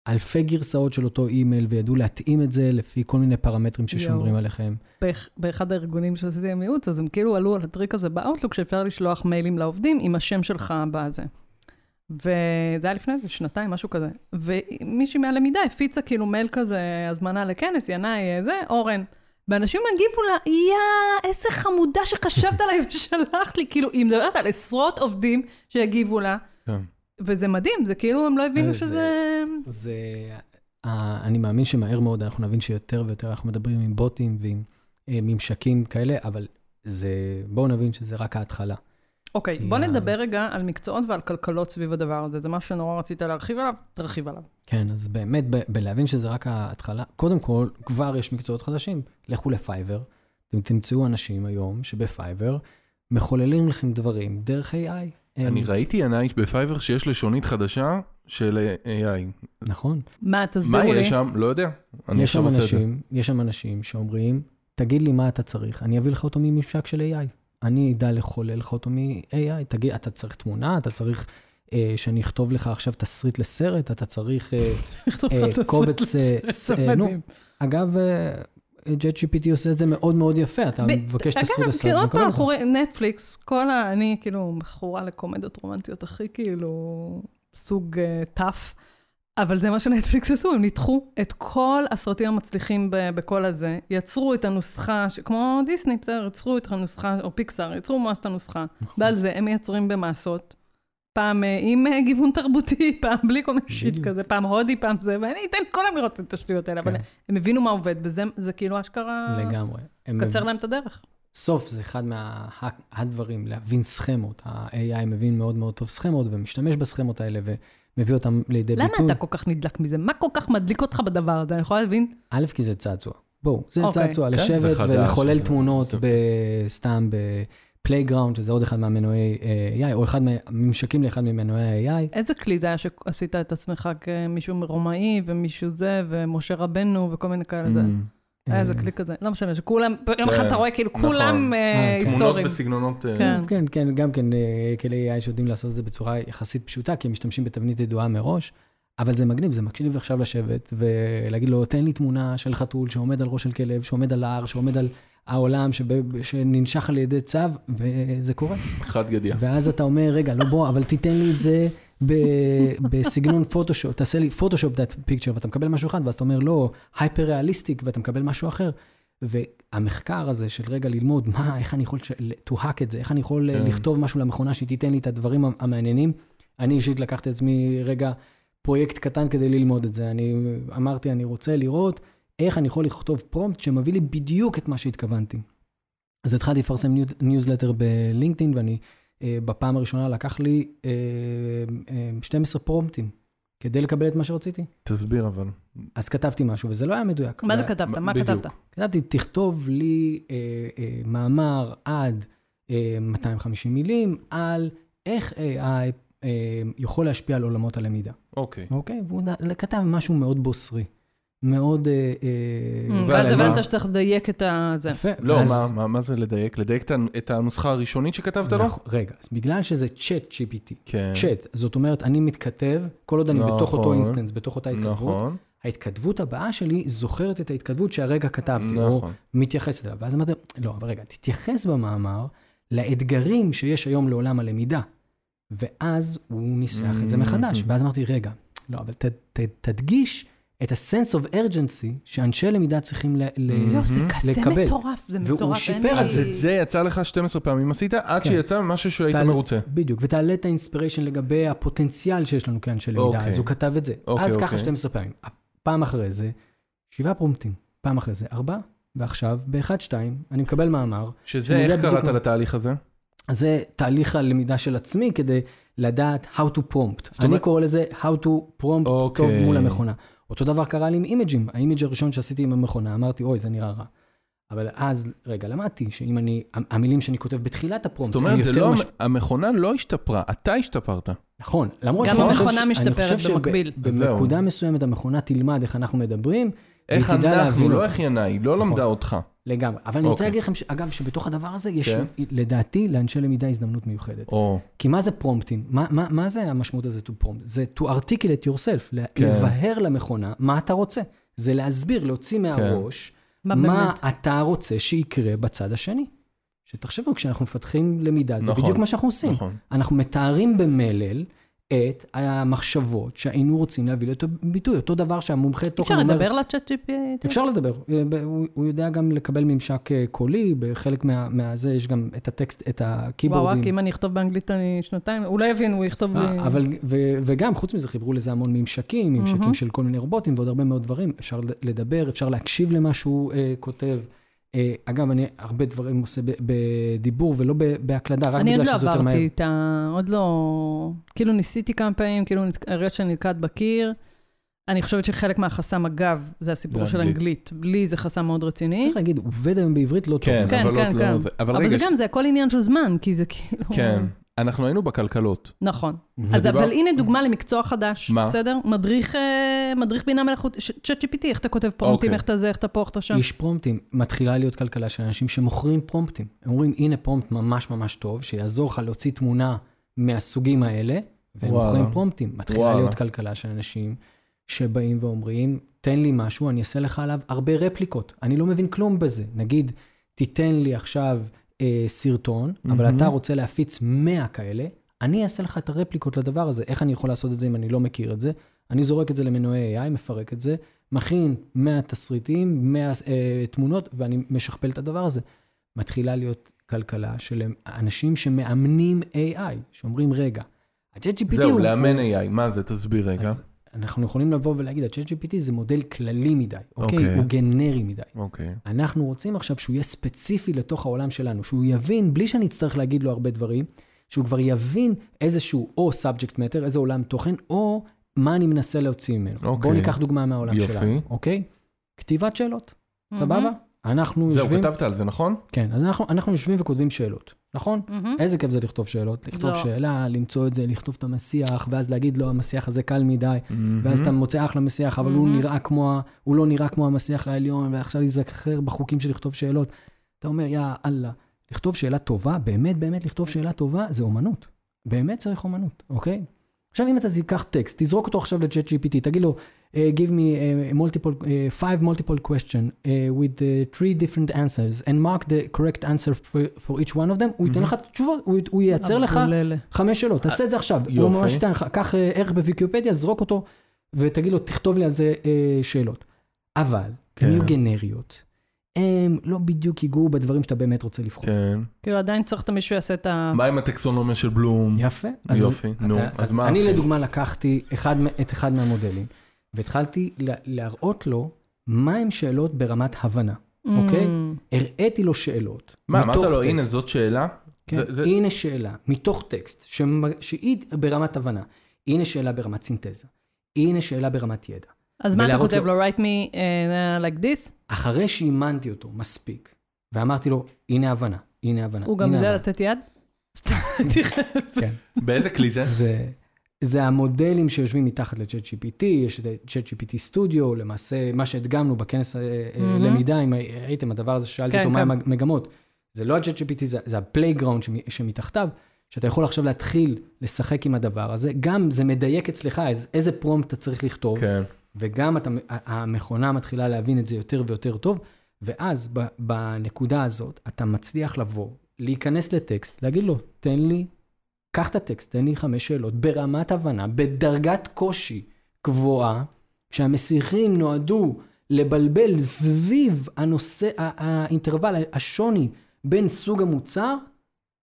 אלפי גרסאות של אותו אימייל וידעו להתאים את זה לפי כל מיני פרמטרים ששומרים יואו. עליכם. באח- באחד הארגונים שעשיתי עם ייעוץ, אז הם כאילו עלו על הטריק הזה באאוטלוק, שאפשר לשלוח מיילים לעובדים עם השם שלך בזה. וזה היה לפני שנתיים, משהו כזה. ומישהי מהלמידה הפיצה כאילו מייל כזה, הזמנה לכנס, ינאי, אה, זה, אורן. ואנשים הגיבו לה, יא, איזה חמודה שחשבת עליי ושלחת לי, כאילו, היא מדברת על עשרות עובדים שיגיבו לה, כן. וזה מדהים, זה כאילו הם לא הבינו אה, זה- שזה... זה... אה, אני מאמין שמהר מאוד אנחנו נבין שיותר ויותר אנחנו מדברים עם בוטים ועם אה, ממשקים כאלה, אבל זה... בואו נבין שזה רק ההתחלה. אוקיי, כי בוא ה- נדבר רגע על מקצועות ועל כלכלות סביב הדבר הזה. זה משהו שנורא רצית להרחיב עליו, תרחיב עליו. כן, אז באמת, ב- בלהבין שזה רק ההתחלה, קודם כל, כבר יש מקצועות חדשים. לכו לפייבר, אתם תמצאו אנשים היום שבפייבר מחוללים לכם דברים דרך AI. הם- אני ראיתי ינאי בפייבר שיש לשונית חדשה של AI. נכון. מה, מה תסבירו לי. יש שם? לא יודע. אני יש שם. אנשים, יש שם אנשים שאומרים, תגיד לי מה אתה צריך, אני אביא לך אותו מממשק של AI. אני אדע לחולל לך אותו מ-AI. תגיד, אתה צריך תמונה, אתה צריך אה, שאני אכתוב לך עכשיו תסריט לסרט, אתה צריך... אה, <laughs> אה, קובץ, אה, אה, נו. אגב, JetGPT עושה את זה מאוד מאוד יפה, אתה מבקש תסריט אגב, לסרט. כי עוד פעם, רואים, נטפליקס, כל ה... אני כאילו מכורה לקומדיות רומנטיות הכי כאילו סוג טאף, אבל זה מה שנטפליקס עשו, הם ניתחו את כל הסרטים המצליחים ב- בכל הזה, יצרו את הנוסחה, ש- כמו דיסני, בסדר, יצרו את הנוסחה, או פיקסאר, יצרו ממש את הנוסחה, נכון. ועל זה הם מייצרים במסות, פעם אה, עם אה, גיוון תרבותי, <laughs> פעם בלי כל מיני שיט. כזה, פעם הודי, פעם זה, ואני אתן לכולם לראות את השטויות האלה, אבל כן. הם הבינו מה עובד בזה, זה כאילו אשכרה לגמרי. מב- להם את הדרך. סוף זה אחד מהדברים, להבין סכמות. ה-AI מבין מאוד מאוד טוב סכמות ומשתמש בסכמות האלה ומביא אותם לידי למה ביטוי. אתה כל כך נדלק מזה? מה כל כך מדליק אותך בדבר הזה? אני יכולה להבין? א', כי זה צעצוע. בואו, זה אוקיי. צעצוע, כן, לשבת וחדש, ולחולל וזה- תמונות סתם ב playground, שזה עוד אחד מהמנועי אה, AI, או אחד מהממשקים לאחד ממנועי ה-AI. איזה כלי זה היה שעשית את עצמך כמישהו רומאי ומישהו זה, ומשה רבנו וכל מיני כאלה זה? היה איזה אה, כלי כזה, לא משנה, שכולם, יום אחד כן, אתה רואה כאילו נכון. כולם אה, אה, תמונות היסטוריים. בסגנונות... אה, כן. כן, כן, גם כן כלי AI שיודעים לעשות את זה בצורה יחסית פשוטה, כי הם משתמשים בתבנית ידועה מראש, אבל זה מגניב, זה מקשיב עכשיו לשבת ולהגיד לו, תן לי תמונה של חתול שעומד על ראש של כלב, שעומד על ההר, שעומד על העולם, שננשך על ידי צו, וזה קורה. חד גדיא. ואז אתה אומר, רגע, לא בוא, אבל תיתן לי את זה בסגנון פוטושופ, תעשה לי פוטושופ that picture, ואתה מקבל משהו אחד, ואז אתה אומר, לא, הייפר ריאליסטיק, ואתה מקבל משהו אחר. והמחקר הזה של רגע ללמוד, מה, איך אני יכול to hack את זה, איך אני יכול כן. לכתוב משהו למכונה שהיא תיתן לי את הדברים המעניינים. אני אישית לקחתי את עצמי רגע פרויקט קטן כדי ללמוד את זה. אני אמרתי, אני רוצה לראות איך אני יכול לכתוב prompt שמביא לי בדיוק את מה שהתכוונתי. אז התחלתי לפרסם ניו- ניוזלטר בלינקדאין, ואני, אה, בפעם הראשונה לקח לי אה, אה, 12 prompt־ים כדי לקבל את מה שרציתי. תסביר אבל. אז כתבתי משהו, וזה לא היה מדויק. מה זה כתבת? מה. כתבת? כתבתי, תכתוב לי אה, אה, מאמר עד אה, 250 מילים על איך AI אה, יכול להשפיע על עולמות הלמידה, אוקיי. אוקיי? והוא כתב משהו מאוד בוסרי, מאוד... אה, אה, ואז ועל מה? הבנת שצריך לדייק את זה. יפה. לא, ואז- מה- זה לדייק? לדייק את ה- הנוסחה הראשונית שכתבת לו? נכון, רגע, אז בגלל שזה Chat GPT, כן. צ'אט, זאת אומרת, אני מתכתב, כל עוד אני בתוך אותו נכון. instance, בתוך אותה התכתבות, נכון, ההתכתבות הבאה שלי זוכרת את ההתכתבות שהרגע כתבתי, או נכון. מתייחסת אליו. ואז אמרתי, לא, אבל רגע, תתייחס במאמר לאתגרים שיש היום לעולם הלמידה. ואז הוא ניסח את זה מחדש. Mm. ואז אמרתי, רגע, לא, אבל ת, ת, תדגיש את ה-sense of urgency שאנשי למידה צריכים ל, ל, יואו, זה. כזה לקבל. מטורף, זה והוא מטורף. שיפר אין את זה. את זה יצא לך 12 פעמים עשית, עד כן. שיצא משהו שהיית תעלה- מרוצה. בדיוק, ותעלה את האינספיריישן לגבי הפוטנציאל שיש לנו כאנשי למידה. אוקיי. אז הוא כתב את זה. אוקיי, אז ככה אוקיי. 12 פעמים. פעם אחרי זה, שבעה פרומפטים. פעם אחרי זה, ארבעה. ועכשיו, ב-1-2, אני מקבל מאמר. שזה, איך קראת מה- לתהליך הזה? אז זה תהליך הלמידה של עצמי כדי לדעת how to prompt. אני קורא לזה how to prompt אוקיי. טוב מול המכונה. אותו דבר קרה לי עם image־ים. ה image הראשון שעשיתי עם המכונה, אמרתי, אוי, זה נראה רע. אבל אז, רגע, למדתי שאם אני, המילים שאני כותב בתחילת ה prompt, זאת אומרת, לא, מש- המכונה לא השתפרה, אתה השתפרת. נכון, למרות גם שאני חושב המכונה ש- אני משתפרת חושב במקביל. שבנקודה מסוימת המכונה תלמד איך אנחנו מדברים, איך אנחנו, לא. איך ינאי, לא נכון. למדה אותך. לגמרי. אבל אני רוצה אוקיי. להגיד לכם, אגב, שבתוך הדבר הזה יש, כן. לדעתי, לאנשי למידה הזדמנות מיוחדת. כי מה זה פרומפטים? מה, זה המשמעות הזה to prompt? זה to articulate yourself, כן. לבהר למכונה מה אתה רוצה. זה להסביר, להוציא מהראש מה? אתה רוצה שיקרה בצד השני. שתחשבו, כשאנחנו מפתחים למידה, זה נכון, בדיוק מה שאנחנו עושים. נכון. אנחנו מתארים במלל את המחשבות שהיינו רוצים להביא לאותו ביטוי, אותו דבר שהמומחה תוכן אפשר אומר. לדבר לצ'אט GPT? אפשר לדבר, הוא, יודע גם לקבל ממשק אה, קולי, בחלק מה, מהזה יש גם את הטקסט, את וואו, רק הקיבורדים. אם אני אכתוב באנגלית אני שנתיים, הוא לא יבין, הוא יכתוב. אה, אבל, ו, וגם, חוץ מזה, חיברו לזה המון ממשקים, ממשקים. של כל מיני רובוטים ועוד הרבה מאוד דברים. אפשר לדבר, אפשר להקשיב למה שהוא אה, כותב. אה, אגב, אני הרבה דברים עושה בדיבור ולא בהקלדה, רק אני בגלל עוד לא שזה יותר מהר. עברתי את ה... עוד לא... כאילו ניסיתי כמה פעמים, כאילו הרגשתי שאני נתקעת בקיר. אני חושבת שחלק מהחסם, אגב, זה הסיפור של. אנגלית. לי זה חסם מאוד רציני. צריך להגיד, עובד היום בעברית לא טוב. כן, כן, כן, לא- כן. לא זה. אבל זה גם, זה הכל עניין של זמן, כי זה כאילו... כן. אנחנו היינו בכלכלות. נכון. אז ודיבר- אבל הנה דוגמה למקצוע חדש, מה? בסדר? מדריך, אה, מדריך בינה מלאכותית, צ'אט GPT, איך אתה כותב פרומפטים, אוקיי. איך אתה זה, איך אתה פה, איך אתה שם. איש פרומפטים, מתחילה להיות כלכלה של אנשים שמוכרים פרומפטים. הם אומרים, הנה פרומפט ממש ממש טוב, שיעזור לך להוציא תמונה מהסוגים האלה, והם וואלה. מוכרים פרומפטים. מתחילה וואלה. להיות כלכלה של אנשים שבאים ואומרים, תן לי משהו, אני אעשה לך עליו הרבה רפליקות. אני לא מבין כלום בזה. נגיד, תיתן לי עכשיו אה, סרטון, אבל מהמם. אתה רוצה להפיץ 100 כאלה, אני אעשה לך את הרפליקות לדבר הזה. איך אני יכול לעשות את זה אם אני לא מכיר את זה? אני זורק את זה למנועי AI, מפרק את זה, מכין 100 תסריטים, 100 אה, תמונות, ואני משכפל את הדבר הזה. מתחילה להיות כלכלה של אנשים שמאמנים AI, שאומרים, רגע, ה-ChatGPT הוא... זהו, לאמן AI, מה זה? תסביר רגע. אז אנחנו יכולים לבוא ולהגיד, ה-ChatGPT זה מודל כללי מדי, אוקיי? אוקיי. הוא גנרי מדי. אוקיי. אנחנו רוצים עכשיו שהוא יהיה ספציפי לתוך העולם שלנו, שהוא יבין, בלי שאני אצטרך להגיד לו הרבה דברים, שהוא כבר יבין איזשהו או subject matter, איזה עולם תוכן, או מה אני מנסה להוציא ממנו. אוקיי. בואו ניקח דוגמה מהעולם יופי. שלנו, אוקיי? כתיבת שאלות. סבבה? אנחנו זהו, יושבים... כתבת על זה, נכון? כן, אז אנחנו, אנחנו יושבים וכותבים שאלות, נכון? מהמם. איזה כיף זה לכתוב שאלות, לכתוב לא. שאלה, למצוא את זה, לכתוב את המסיח, ואז להגיד לו, המסיח הזה קל מדי, ואז אתה מוצא אחלה מסיח, אבל הוא מהמם. נראה כמו, הוא לא נראה כמו המסיח העליון, ועכשיו להיזכר בחוקים של לכתוב שאלות. אתה אומר, יא אללה, לכתוב שאלה טובה, באמת באמת לכתוב שאלה טובה, זה אומנות. באמת צריך אומנות, אוקיי? עכשיו, אם אתה תיקח טקסט, תזרוק אותו עכשיו ל-Chat GPT, תגיד לו, uh, give me a multiple, uh, five multiple question uh, with uh, three different answers, and mark the correct answer for, for each one of them, הוא ייתן לך תשובות, הוא, הוא ייצר לך אבוללה. חמש שאלות, תעשה את זה עכשיו. הוא. ממש ייתן לך, קח אה, ערך בוויקיופדיה, זרוק אותו, ותגיד לו, תכתוב לי על זה אה, שאלות. אבל, כן. הן יהיו גנריות. הם לא בדיוק ייגעו בדברים שאתה באמת רוצה לבחור. כן. כאילו עדיין צריך את מישהו יעשה את ה... מה עם הטקסונומיה של בלום? יפה. יופי, נו, אז מה אני עושים? לדוגמה לקחתי אחד, את אחד מהמודלים, והתחלתי לה- להראות לו מהם שאלות ברמת הבנה, אוקיי? Mm. הראיתי לו שאלות. מה, אמרת לו, טקסט. הנה, זאת שאלה? כן, זה- זה- הנה שאלה, מתוך טקסט, שמ- שהיא ברמת הבנה. הנה שאלה ברמת סינתזה. הנה שאלה ברמת ידע. אז מה אתה כותב לו- write me uh, like this? אחרי שאימנתי אותו מספיק, ואמרתי לו, הנה הבנה, הנה הבנה, הוא גם יודע. לתת יד? <laughs> כן. באיזה כלי זה? זה, זה המודלים שיושבים מתחת ל-Chat GPT, יש את ה-Chat GPT Studio, למעשה, מה שהדגמנו בכנס מהמם. למידה, אם ראיתם הדבר הזה, שאלתי כן, אותו מה כן. המגמות. זה לא ה-Chat GPT, זה, זה ה playground שמתחתיו, שאתה יכול עכשיו להתחיל לשחק עם הדבר הזה, גם זה מדייק אצלך איזה- איזה פרומפט אתה צריך לכתוב, כן. וגם אתה, המכונה מתחילה להבין את זה יותר ויותר טוב, ואז ב, בנקודה הזאת אתה מצליח לבוא, להיכנס לטקסט, להגיד לו, תן לי, קח את הטקסט, תן לי חמש שאלות, ברמת הבנה, בדרגת קושי גבוהה, שהמסיחים נועדו לבלבל סביב הנושא, האינטרוול, השוני בין סוג המוצר,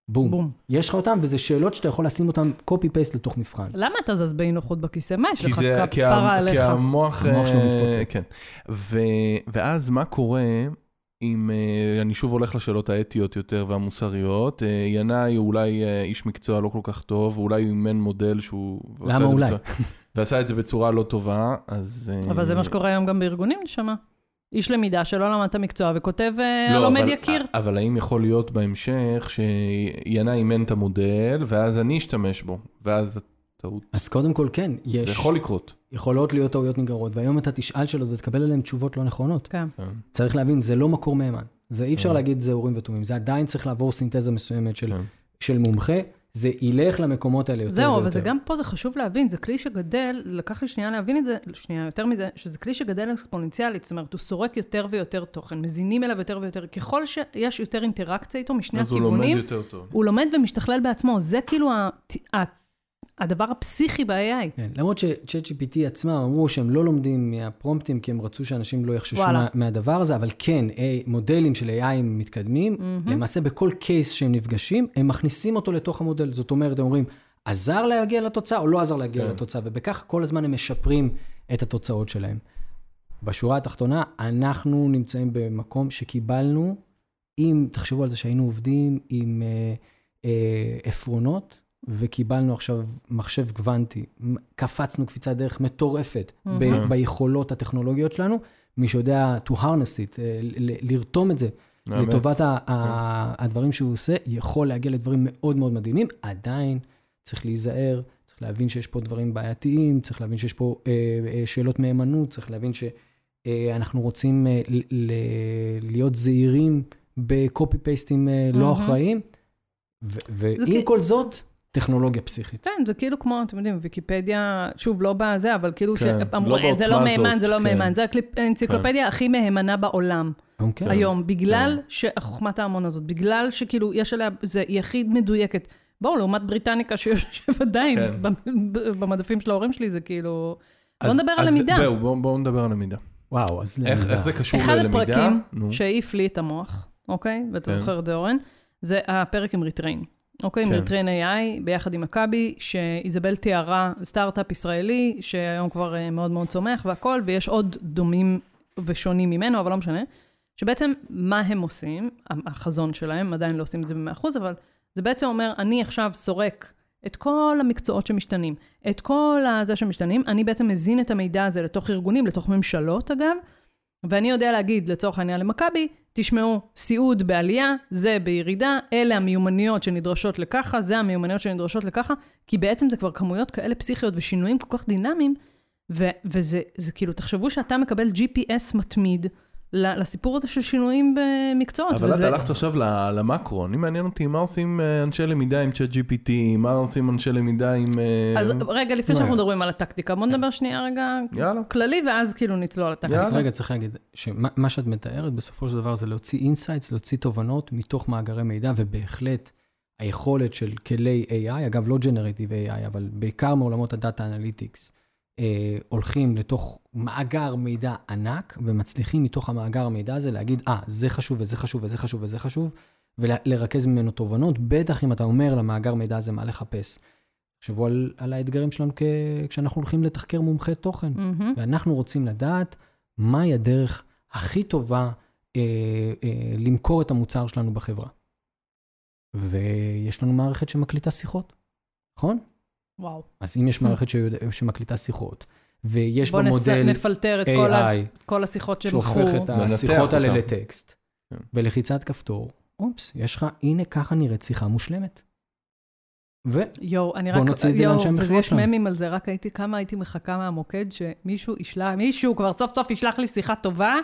בום. בום. יש לך אותם, וזה שאלות שאתה יכול לשים אותם copy-paste לתוך מבחן. למה אתה זז באי נוחות בכיסא? מה יש לך כפרה עליך? כי המוח, המוח שלו אה, מתפוצץ. כן. ו, ואז מה קורה אם, אה, אני שוב הולך לשאלות האתיות יותר והמוסריות, אה, ינאי הוא אולי אה, איש מקצוע לא כל כך טוב, ואולי הוא אימן מודל שהוא... למה את זה אולי? בצורה- ועשה את זה בצורה לא טובה, אז... אה, אבל זה מה שקורה היום גם בארגונים, נשמה. איש למידה שלא למד את המקצוע וכותב לא, הלומד אבל- יכיר. אבל האם יכול להיות בהמשך שינאי אימן את המודל, ואז אני אשתמש בו, ואז טעות. אז קודם כל, כן, יש... זה יכול לקרות. יכולות להיות טעויות נגררות, והיום אתה תשאל שאלות ותקבל עליהן תשובות לא נכונות. כן. כן. צריך להבין, זה לא מקור מהימן. זה אי אפשר כן. להגיד זה אורים ותומים, זה עדיין צריך לעבור סינתזה מסוימת של, כן. של מומחה, זה ילך למקומות האלה יותר זהו, ויותר. אבל זה גם פה, זה חשוב להבין, זה כלי שגדל, לקח לי שנייה להבין את זה, שנייה יותר מזה, שזה כלי שגדל אקספוננציאלית, זאת אומרת, הוא סורק יותר ויותר תוכן, מזינים אליו יותר ויותר, ככל שיש יותר אינטראקציה איתו משני אז הוא לומד הכיוונים, יותר טוב. הוא לומד ומשתכלל בעצמו, זה כאילו ה- ה- הדבר הפסיכי ב-AI. כן, למרות ש-ChatGPT עצמם אמרו שהם לא לומדים מהפרומפטים, כי הם רצו שאנשים לא יחששו. מה, מהדבר הזה, אבל כן, A, מודלים של AI מתקדמים, מהמם. למעשה בכל קייס שהם נפגשים, הם מכניסים אותו לתוך המודל. זאת אומרת, הם אומרים, עזר להגיע לתוצאה או לא עזר להגיע כן. לתוצאה, ובכך כל הזמן הם משפרים את התוצאות שלהם. בשורה התחתונה, אנחנו נמצאים במקום שקיבלנו, אם תחשבו על זה שהיינו עובדים עם אה, אה, עפרונות, וקיבלנו עכשיו מחשב קוונטי, קפצנו קפיצת דרך מטורפת ב- מהמם. ביכולות הטכנולוגיות שלנו, מי שיודע to harness it, אה, ל- ל- לרתום את זה מאמץ. לטובת ה- ה- הדברים שהוא עושה, יכול להגיע לדברים מאוד מאוד מדהימים. עדיין צריך להיזהר, צריך להבין שיש פה דברים בעייתיים, צריך להבין שיש פה אה, אה, שאלות מהימנות, צריך להבין שאנחנו רוצים אה, ל- ל- להיות זהירים בקופי פייסטים אה, לא מהמם. אחראיים. ו- ועם כל זאת, טכנולוגיה פסיכית. כן, זה כאילו כמו, אתם יודעים, ויקיפדיה, שוב, לא בזה, אבל כאילו כן, שאמרו, לא זה לא מהימן, הזאת, זה לא כן. מהימן, זה הקליפ- האנציקלופדיה הכי מהימנה בעולם. אוקיי? היום, בגלל שחוכמת ההמון הזאת, בגלל שכאילו יש עליה, זה יחיד מדויקת. בואו, לעומת בריטניקה שיושב עדיין כן. ב- במדפים של ההורים שלי, זה כאילו... בואו אז- נדבר על אז למידה. זהו, בואו בואו נדבר על למידה. וואו, אז איך למידה. איך זה קשור אחד ללמידה? הפרקים נו. שהעיף לי את המוח, אוקיי? ואתה כן. זוכר את זה, אורן? זה הפרק עם Retrain. אוקיי? כן. מ Retrain AI, ביחד עם מכבי, שאיזבל תיארה, סטארט-אפ ישראלי, שהיום כבר אה, מאוד מאוד צומח והכול, ויש עוד דומים ושונים ממנו, אבל לא משנה. שבעצם, מה הם עושים, החזון שלהם, עדיין לא עושים את זה ב-100%, אבל זה בעצם אומר, אני עכשיו סורק את כל המקצועות שמשתנים, את כל הזה שמשתנים, אני בעצם מזין את המידע הזה לתוך ארגונים, לתוך ממשלות אגב, ואני יודע להגיד, לצורך העניין למכבי, תשמעו, סיעוד בעלייה, זה בירידה, אלה המיומנויות שנדרשות לככה, זה המיומנויות שנדרשות לככה, כי בעצם זה כבר כמויות כאלה פסיכיות ושינויים כל כך דינמיים, ו- וזה זה כאילו, תחשבו שאתה מקבל GPS מתמיד לסיפור הזה של שינויים במקצועות. אבל וזה... את הלכת עכשיו ל- למקרו, אני מעניין אותי מה עושים אה, אנשי למידה עם Chat GPT, מה עושים אנשי למידה עם... אה, אז רגע, לפני? שאנחנו מדברים על הטקטיקה, בוא נדבר שנייה רגע יאללה. כללי, ואז כאילו נצלול לטקטיקה. אז. רגע, צריך להגיד, שמה מה שאת מתארת בסופו של דבר זה להוציא insights, להוציא תובנות מתוך מאגרי מידע, ובהחלט היכולת של כלי AI, אגב, לא generative AI, אבל בעיקר מעולמות ה data analytics, אה, הולכים לתוך מאגר מידע ענק, ומצליחים מתוך המאגר המידע הזה להגיד, אה, זה חשוב וזה חשוב וזה חשוב וזה חשוב, ולרכז ממנו תובנות, בטח אם אתה אומר למאגר מידע הזה מה לחפש. תחשבו על, על האתגרים שלנו כ... כשאנחנו הולכים לתחקר מומחי תוכן. מהמם. ואנחנו רוצים לדעת מהי הדרך הכי טובה אה, אה, למכור את המוצר שלנו בחברה. ויש לנו מערכת שמקליטה שיחות, נכון? וואו. אז אם יש מערכת שיודע, שמקליטה שיחות, ויש בוא בה נס... מודל נפלטר את כל, ה... AI כל השיחות שמכרו. שהופך את השיחות האלה. לטקסט, כן. בלחיצת כפתור, אופס, יש לך, הנה ככה נראית שיחה מושלמת. ו... יואו, אני בוא רק... נוציא את זה לאנשי המכירות ויש שלנו. ממים על זה, רק הייתי, כמה הייתי מחכה מהמוקד, שמישהו ישלח, מישהו כבר סוף סוף ישלח לי שיחה טובה,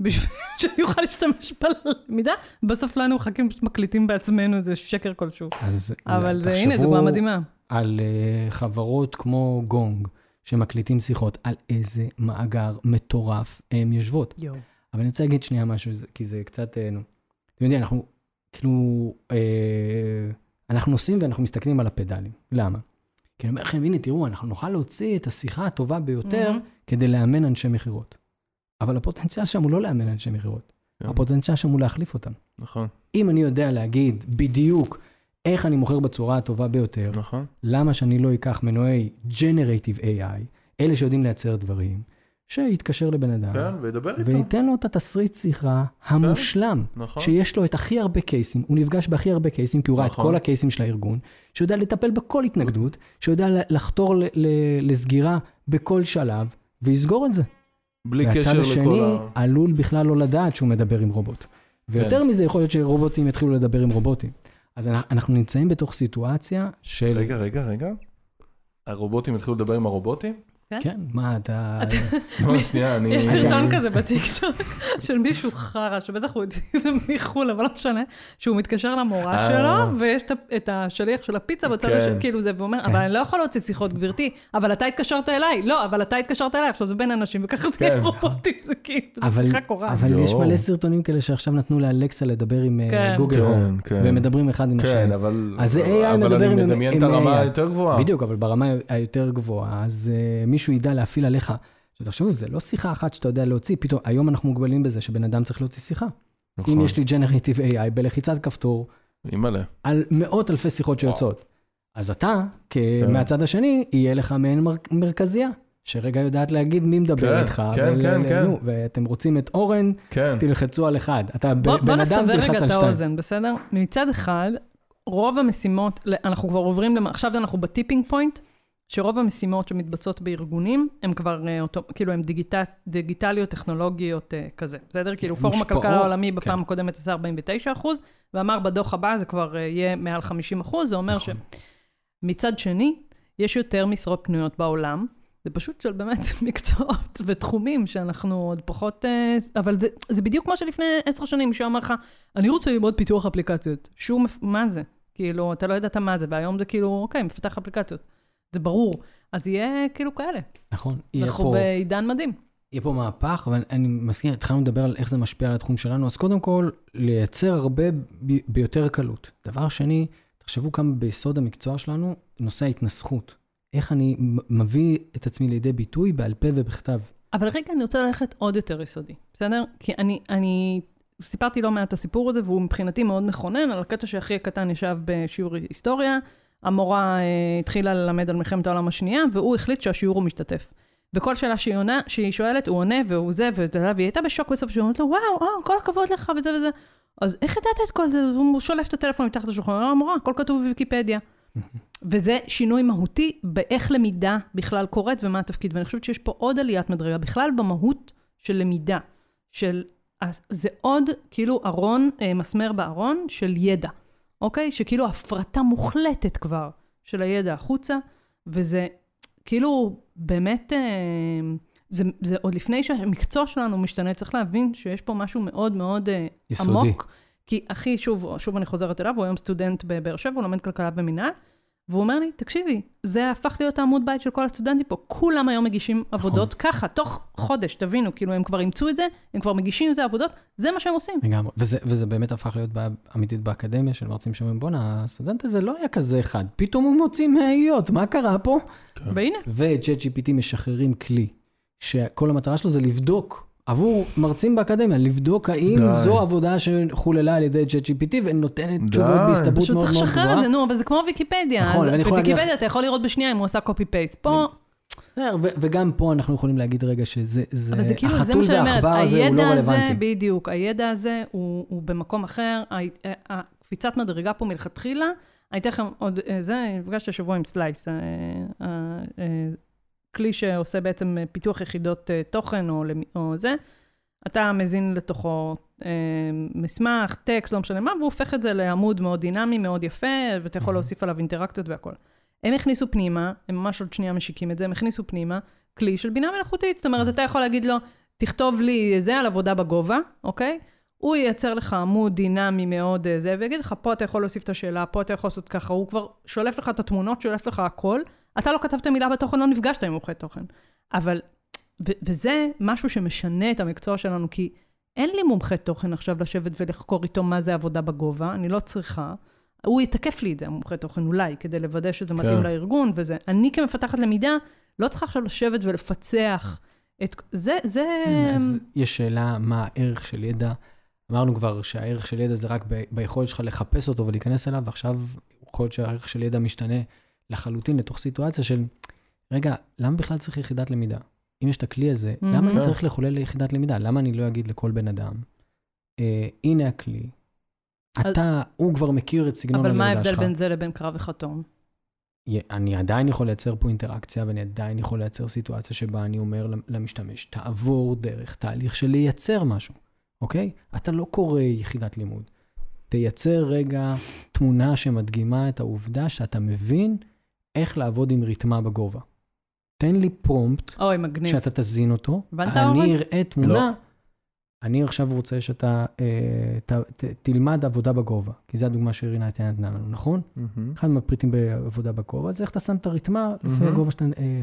בשביל <laughs> שאני אוכל להשתמש בה ללמידה, בסוף לנו מחכים, פשוט מקליטים בעצמנו איזה שקר כלשהו. אז אבל זה, תחשבו הנה, דוגמה מדהימה. על uh, חברות כמו גונג, שמקליטים שיחות, על איזה מאגר מטורף הן יושבות. יואו. אבל אני רוצה להגיד שנייה משהו, כי זה קצת, אה, נו, אתם יודעים, אנחנו כאילו, אה, אנחנו נוסעים ואנחנו מסתכלים על הפדלים. למה? כי אני אומר לכם, הנה, תראו, אנחנו נוכל להוציא את השיחה הטובה ביותר מהמם. כדי לאמן אנשי מכירות. אבל הפוטנציאל שם הוא לא לאמן אנשי מכירות. כן. הפוטנציאל שם הוא להחליף אותם. נכון, אם אני יודע להגיד בדיוק איך אני מוכר בצורה הטובה ביותר, נכון. למה שאני לא אקח מנועי Generative AI, אלה שיודעים לייצר דברים, שיתקשר לבן אדם, כן, וידבר איתו. וייתן לו את התסריט שיחה המושלם, נכון. שיש לו את הכי הרבה קייסים, הוא נפגש בהכי הרבה קייסים, כי הוא ראה את נכון. כל הקייסים של הארגון, שיודע לטפל בכל התנגדות, שיודע לחתור ל- ל- לסגירה בכל שלב, ויסגור את זה. בלי והצד קשר השני לכל ה... עלול בכלל לא לדעת שהוא מדבר עם רובוט. ויותר כן. מזה, יכול להיות שרובוטים יתחילו לדבר עם רובוטים. אז אנחנו- נמצאים בתוך סיטואציה של... רגע, רגע, רגע. הרובוטים התחילו לדבר עם הרובוטים? כן, מה אתה... לא. יש סרטון כן. כזה בטיקטוק <laughs> של מישהו חרא, שבטח הוא הוציא את זה מחו"ל, אבל לא משנה, שהוא מתקשר למורה אה. שלו, ויש את השליח של הפיצה בצד כן. השני, כאילו זה, ואומר, אבל אני לא יכול להוציא שיחות, גברתי, אבל אתה התקשרת אליי. לא, אבל אתה התקשרת אליי, עכשיו זה בין אנשים, וככה זה כן. עם רובוטים, זה כאילו, זה אבל- שיחה קורה. אבל יש יואו. מלא סרטונים כאלה שעכשיו נתנו לאלקסה לדבר עם אה, כן. גוגל כן, הום, כן. והם מדברים אחד עם השני. כן, אבל... אז זה AI מדבר אבל עם- אני מדמיין את הרמה. היותר גבוהה. בדיוק, אבל ברמה היותר גבוהה, אז uh, מישהו ידע להפעיל עליך. עכשיו תחשבו, זה לא שיחה אחת שאתה יודע להוציא, פתאום, היום אנחנו מוגבלים בזה שבן אדם צריך להוציא שיחה. נכון. אם יש לי Generative AI בלחיצת כפתור, אימא'לה. על מאות אלפי שיחות שיוצאות. אז אתה, כן. מהצד השני, יהיה לך מעין מר- מרכזייה, שרגע יודעת להגיד מי מדבר כן, איתך. כן, ול- כן, כן. נו, ואתם רוצים את אורן, כן. תלחצו על אחד. אתה ב- בוא, בוא בן אדם, נסבר רגע תלחץ את על שתיים. האוזן, בסדר? מצד אחד, רוב המשימות, אנחנו כבר עוברים, למ- עכשיו אנחנו בטיפינג פוינט, שרוב המשימות שמתבצעות בארגונים, הן כבר, אה, אותו, כאילו, הן דיגיט, דיגיטליות, טכנולוגיות אה, כזה, בסדר? כאילו, פורום הכלכלה העולמי בפעם כן. הקודמת עשה 49 אחוז, ואמר בדוח הבא זה כבר אה, יהיה מעל 50 אחוז, זה אומר נכון. שמצד שני, יש יותר משרות פנויות בעולם, זה פשוט של באמת <laughs> מקצועות ותחומים שאנחנו עוד פחות... אבל זה, זה בדיוק כמו שלפני עשר שנים מישהו אמר לך, אני רוצה ללמוד פיתוח אפליקציות. שום, מה זה? כאילו, אתה לא ידעת מה זה, והיום זה כאילו, אוקיי, מפתח אפליקציות. זה ברור. אז יהיה כאילו כאלה. נכון, אנחנו פה... בעידן מדהים. יהיה פה מהפך, אבל אני מסכים, התחלנו לדבר על איך זה משפיע על התחום שלנו, אז קודם כל, לייצר הרבה ב- ביותר קלות. דבר שני, תחשבו כמה ביסוד המקצוע שלנו, נושא ההתנסחות. איך אני מביא את עצמי לידי ביטוי בעל פה ובכתב. אבל רגע, אני רוצה ללכת עוד יותר יסודי, בסדר? כי אני, אני סיפרתי לא מעט את הסיפור הזה, והוא מבחינתי מאוד מכונן, על הקטע שאחי הקטן ישב בשיעור היסטוריה, המורה אה, התחילה ללמד על מלחמת העולם השנייה, והוא החליט שהשיעור הוא משתתף. וכל שאלה שהיא, עונה, שהיא שואלת, הוא עונה, והוא זה, והיא הייתה בשוק בסוף, שהיא אומרת לו, וואו, או, כל הכבוד לך, וזה וזה. אז איך ידעת את כל זה? הוא שולף את הטלפון מתחת לשולחן, הוא אומר, המורה, הכל כתוב בוויקיפדיה. <laughs> וזה שינוי מהותי באיך למידה בכלל קורית ומה התפקיד. ואני חושבת שיש פה עוד עליית מדרגה, בכלל במהות של למידה, של... זה עוד כאילו ארון, אה, מסמר בארון של ידע, אוקיי? שכאילו הפרטה מוחלטת כבר של הידע החוצה, וזה כאילו באמת, אה, זה, זה עוד לפני שהמקצוע שלנו משתנה, צריך להבין שיש פה משהו מאוד מאוד אה, יסודי. עמוק. כי אחי, שוב, שוב אני חוזרת אליו, הוא היום סטודנט בבאר שבע, הוא לומד כלכלה במינהל, והוא אומר לי, תקשיבי, זה הפך להיות העמוד בית של כל הסטודנטים פה. כולם היום מגישים עבודות ככה, תוך חודש, תבינו, כאילו הם כבר אימצו את זה, הם כבר מגישים עם זה עבודות, זה מה שהם עושים. לגמרי, וזה, וזה באמת הפך להיות בעיה אמיתית באקדמיה, של מרצים שאומרים, בואנה, הסטודנט הזה לא היה כזה אחד, פתאום הוא מוציא מאיות, מה קרה פה? כן. והנה, ו-JetGPT משחררים כלי, שכל המטרה שלו זה לבדוק עבור מרצים באקדמיה, לבדוק האם די. זו עבודה שחוללה על ידי JetGPT ונותנת די. תשובות בהסתברות פשוט מאוד צריך מאוד לשחרר את גבוהה. זה, נו, אבל זה כמו ויקיפדיה. נכון, אז להגיד בוויקיפדיה אתה יכול לראות בשנייה אם הוא עשה copy-paste. פה, וגם פה אנחנו יכולים להגיד רגע שזה, זה, אבל זה כאילו, זה החתול מה שאני אומרת, והעכבר הזה הוא לא הידע הזה, רלוונטי. בדיוק, הידע הזה הוא, הוא במקום אחר, הקפיצת מדרגה פה מלכתחילה, אני אתן לכם עוד, אה, זה, נפגשתי השבוע עם סלייס, אה, אה, כלי שעושה בעצם פיתוח יחידות אה, תוכן או, או זה, אתה מזין לתוכו אה, מסמך, טקסט, לא משנה מה, והוא הופך את זה לעמוד מאוד דינמי, מאוד יפה, ואתה יכול. להוסיף עליו אינטראקציות והכל. הם הכניסו פנימה, הם ממש עוד שנייה משיקים את זה, הם הכניסו פנימה כלי של בינה מלאכותית. זאת אומרת, אתה יכול להגיד לו, תכתוב לי זה על עבודה בגובה, אוקיי? הוא ייצר לך עמוד דינמי מאוד אה, זה, ויגיד לך, פה אתה יכול להוסיף את השאלה, פה אתה יכול לעשות ככה, הוא כבר שולף לך את התמונות, שולף לך הכל. אתה לא כתבת מילה בתוכן, לא נפגשת עם מומחה תוכן. אבל, ו- וזה משהו שמשנה את המקצוע שלנו, כי אין לי מומחה תוכן עכשיו לשבת ולחקור איתו מה זה עבודה בגובה, אני לא צריכה. הוא יתקף לי את זה, המומחה תוכן, אולי, כדי לוודא שזה מתאים כן. לארגון וזה. אני כמפתחת למידה, לא צריכה עכשיו לשבת ולפצח את... זה, זה... אז יש שאלה מה הערך של ידע. אמרנו כבר שהערך של ידע זה רק ב- ביכולת שלך לחפש אותו ולהיכנס אליו, ועכשיו יכול להיות שהערך של ידע משתנה לחלוטין לתוך סיטואציה של, רגע, למה בכלל צריך יחידת למידה? אם יש את הכלי הזה, מהמם. למה אני כן. צריך לחולל ליחידת למידה? למה אני לא אגיד לכל בן אדם, אה, הנה הכלי, אז- אתה, הוא כבר מכיר את סגנון אבל מה הלמידה ההבדל שלך. בין זה לבין קרב וחתום? אני עדיין יכול לייצר פה אינטראקציה, ואני עדיין יכול לייצר סיטואציה שבה אני אומר למשתמש, תעבור דרך תהליך של לייצר משהו, אוקיי? אתה לא קורא יחידת לימוד. תייצר רגע תמונה שמדגימה את העובדה שאתה מבין איך לעבוד עם ריתמה בגובה. תן לי פרומפט אוי, מגניב. שאתה תזין אותו? אני אראה תמונה. לא. אני עכשיו רוצה שאתה אה, ת, ת, תלמד עבודה בגובה, כי זו הדוגמה שרינה נתנה לנו, נכון? מהמם. אחד מהפריטים בעבודה בגובה, זה איך אתה שם את הרתמה לפי מהמם. הגובה שאתה... אה.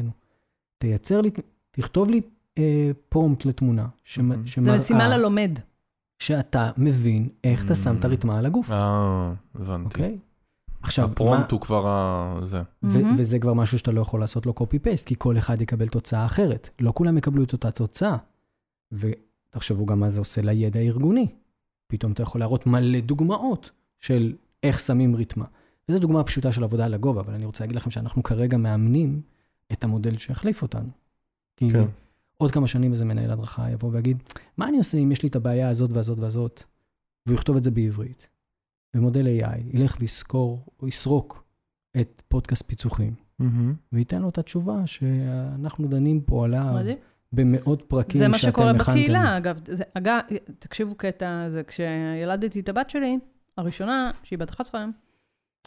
תייצר לי, תכתוב לי אה, פרומפט לתמונה, שמ-. זה שמראה משימה ללומד. שאתה מבין איך אתה שם את. הרתמה על הגוף, אה, הבנתי. אוקיי? עכשיו, מה, הפרומפט הוא כבר ה... זה. ו- מהמם. וזה כבר משהו שאתה לא יכול לעשות לו copy-paste, כי כל אחד יקבל תוצאה אחרת. לא כולם יקבלו את אותה תוצאה. ותחשבו גם מה זה עושה לידע הארגוני. פתאום אתה יכול להראות מלא דוגמאות של איך שמים ריתמה. וזו דוגמה פשוטה של עבודה על הגובה, אבל אני רוצה להגיד לכם שאנחנו כרגע מאמנים את המודל שיחליף אותנו. כי כן. עוד כמה שנים איזה מנהל הדרכה יבוא ויגיד, מה אני עושה אם יש לי את הבעיה הזאת והזאת והזאת, והוא יכתוב את זה בעברית. ומודל AI ילך ויסקור, או יסרוק את פודקאסט פיצוחים, מהמם. וייתן לו את התשובה שאנחנו דנים פה עליו מדהים. במאות פרקים זה מה שאתם שקורה הכנתם. בקהילה, אגב. זה, אגב, תקשיבו קטע, זה כשילדתי את הבת שלי, הראשונה, שהיא בת 11,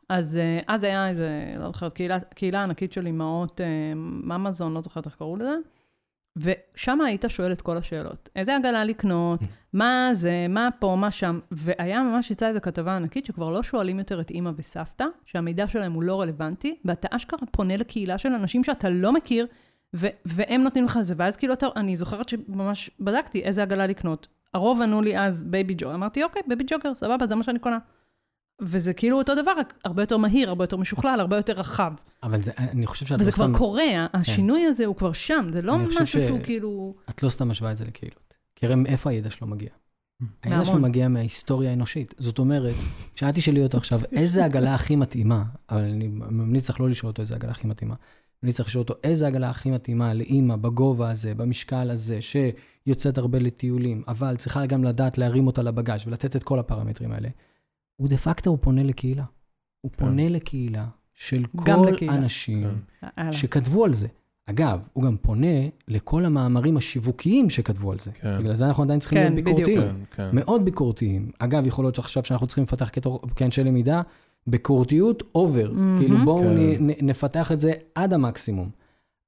אז אה, אז היה איזה, לא זוכרת, קהילה, קהילה ענקית של אימהות, אה, ממזון, לא זוכרת איך קראו לזה, ושם היית שואל את כל השאלות. איזה עגלה לקנות, מה זה, מה פה, מה שם, והיה ממש יצאה איזו כתבה ענקית שכבר לא שואלים יותר את אימא וסבתא, שהמידע שלהם הוא לא רלוונטי, ואתה אשכרה פונה לקהילה של אנשים שאתה לא מכיר, ו- והם נותנים לך את זה, ואז כאילו אתה, אני זוכרת שממש בדקתי איזה עגלה לקנות. הרוב ענו לי אז Baby Jogger, אמרתי, אוקיי, Baby Jogger, סבבה, זה מה שאני קונה. וזה כאילו אותו דבר, רק הרבה יותר מהיר, הרבה יותר משוכלל, הרבה יותר רחב. אבל זה, אני חושב שאת וזה לא כבר סתם, קורה, השינוי הזה הוא כבר שם, זה לא אני משהו ש- שהוא כאילו... את לא סתם משווה את זה לקהילות. כי הרי מאיפה הידע שלו מגיע? הידע מהמון. מגיע מההיסטוריה האנושית. זאת אומרת, שאלתי שלי אותו עכשיו, <laughs> איזה עגלה הכי מתאימה, אבל אני ממליץ לך לא לשאול אותו איזה עגלה הכי מתאימה. ממליץ לך לשאול אותו איזה עגלה הכי מתאימה לאימא בגובה הזה, במשקל הזה, שיוצאת הרבה לטיולים, אבל צריכה גם לדעת להרים אותה לבגאז' ולתת את כל הפרמטרים האלה. הוא דה פקטו, הוא פונה לקהילה. הוא כן. פונה לקהילה של כל לקהילה. האנשים כן. שכתבו על זה. אגב, הוא גם פונה לכל המאמרים השיווקיים שכתבו על זה. כן. בגלל זה אנחנו עדיין צריכים כן, להיות בדיוק. ביקורתיים. כן, כן. מאוד ביקורתיים. אגב, יכול להיות שעכשיו שאנחנו צריכים לפתח כתור- כאנשי למידה, ביקורתיות אובר. מהמם. כאילו בואו כן. נ- נ- נפתח את זה עד המקסימום.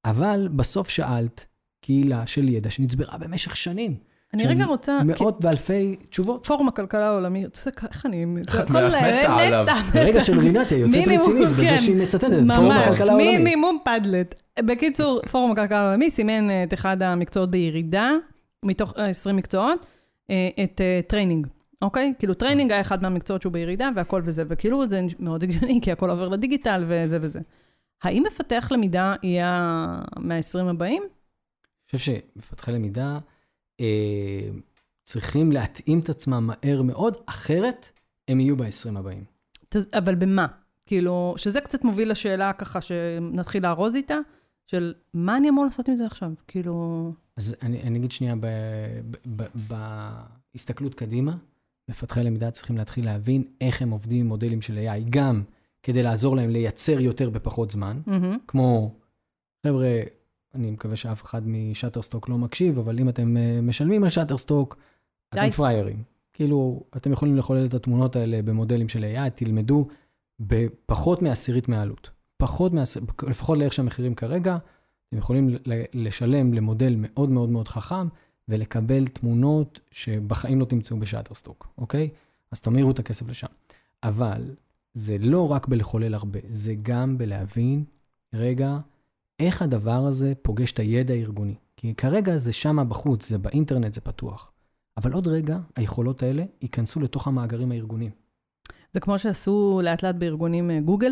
אבל בסוף שאלת קהילה של ידע שנצברה במשך שנים. אני רגע רוצה... מאות ואלפי תשובות. פורום הכלכלה העולמי, אתה יודע, איך אני... מתה הכל, עליו. מתה. ברגע של רינתיה יוצאת רצינית בזה כן. שהיא מצטטת את פורום הכלכלה העולמי. מינימום פדלט. בקיצור, פורום הכלכלה העולמי סימן אה, את אחד המקצועות בירידה, מתוך אה, 20 מקצועות, אה, את אה, training, אוקיי? כאילו training היה אחד מהמקצועות שהוא בירידה והכל וזה, וכאילו זה מאוד הגיוני, כי הכל עובר לדיגיטל וזה וזה. האם מפתח למידה יהיה מה-20 הבאים? אני חושב שמפתחי למידה אה, צריכים להתאים את עצמם מהר מאוד, אחרת הם יהיו ב-20 הבאים. אבל במה? כאילו, שזה קצת מוביל לשאלה ככה שנתחיל לארוז איתה, של מה אני אמור לעשות עם זה עכשיו? כאילו... אז אני, אני אגיד שנייה, בהסתכלות קדימה, מפתחי למידה צריכים להתחיל להבין איך הם עובדים עם מודלים של AI, גם כדי לעזור להם לייצר יותר בפחות זמן, מהמם. כמו, חבר'ה, אני מקווה שאף אחד משאטרסטוק לא מקשיב, אבל אם אתם אה, משלמים על שאטרסטוק, אתם. פריירים. כאילו, אתם יכולים לחולל את התמונות האלה במודלים של AI, תלמדו בפחות מעשירית מהעלות. פחות מעשירית, לפחות לאיך שהמחירים כרגע, אתם יכולים לשלם למודל מאוד מאוד מאוד חכם, ולקבל תמונות שבחיים לא תמצאו בשאטרסטוק, אוקיי? אז תמירו את הכסף לשם. אבל זה לא רק בלחולל הרבה, זה גם בלהבין, רגע, איך הדבר הזה פוגש את הידע הארגוני. כי כרגע זה שמה בחוץ, זה באינטרנט, זה פתוח. אבל עוד רגע, היכולות האלה ייכנסו לתוך המאגרים הארגוניים. זה כמו שעשו לאט לאט בארגונים אה, גוגל.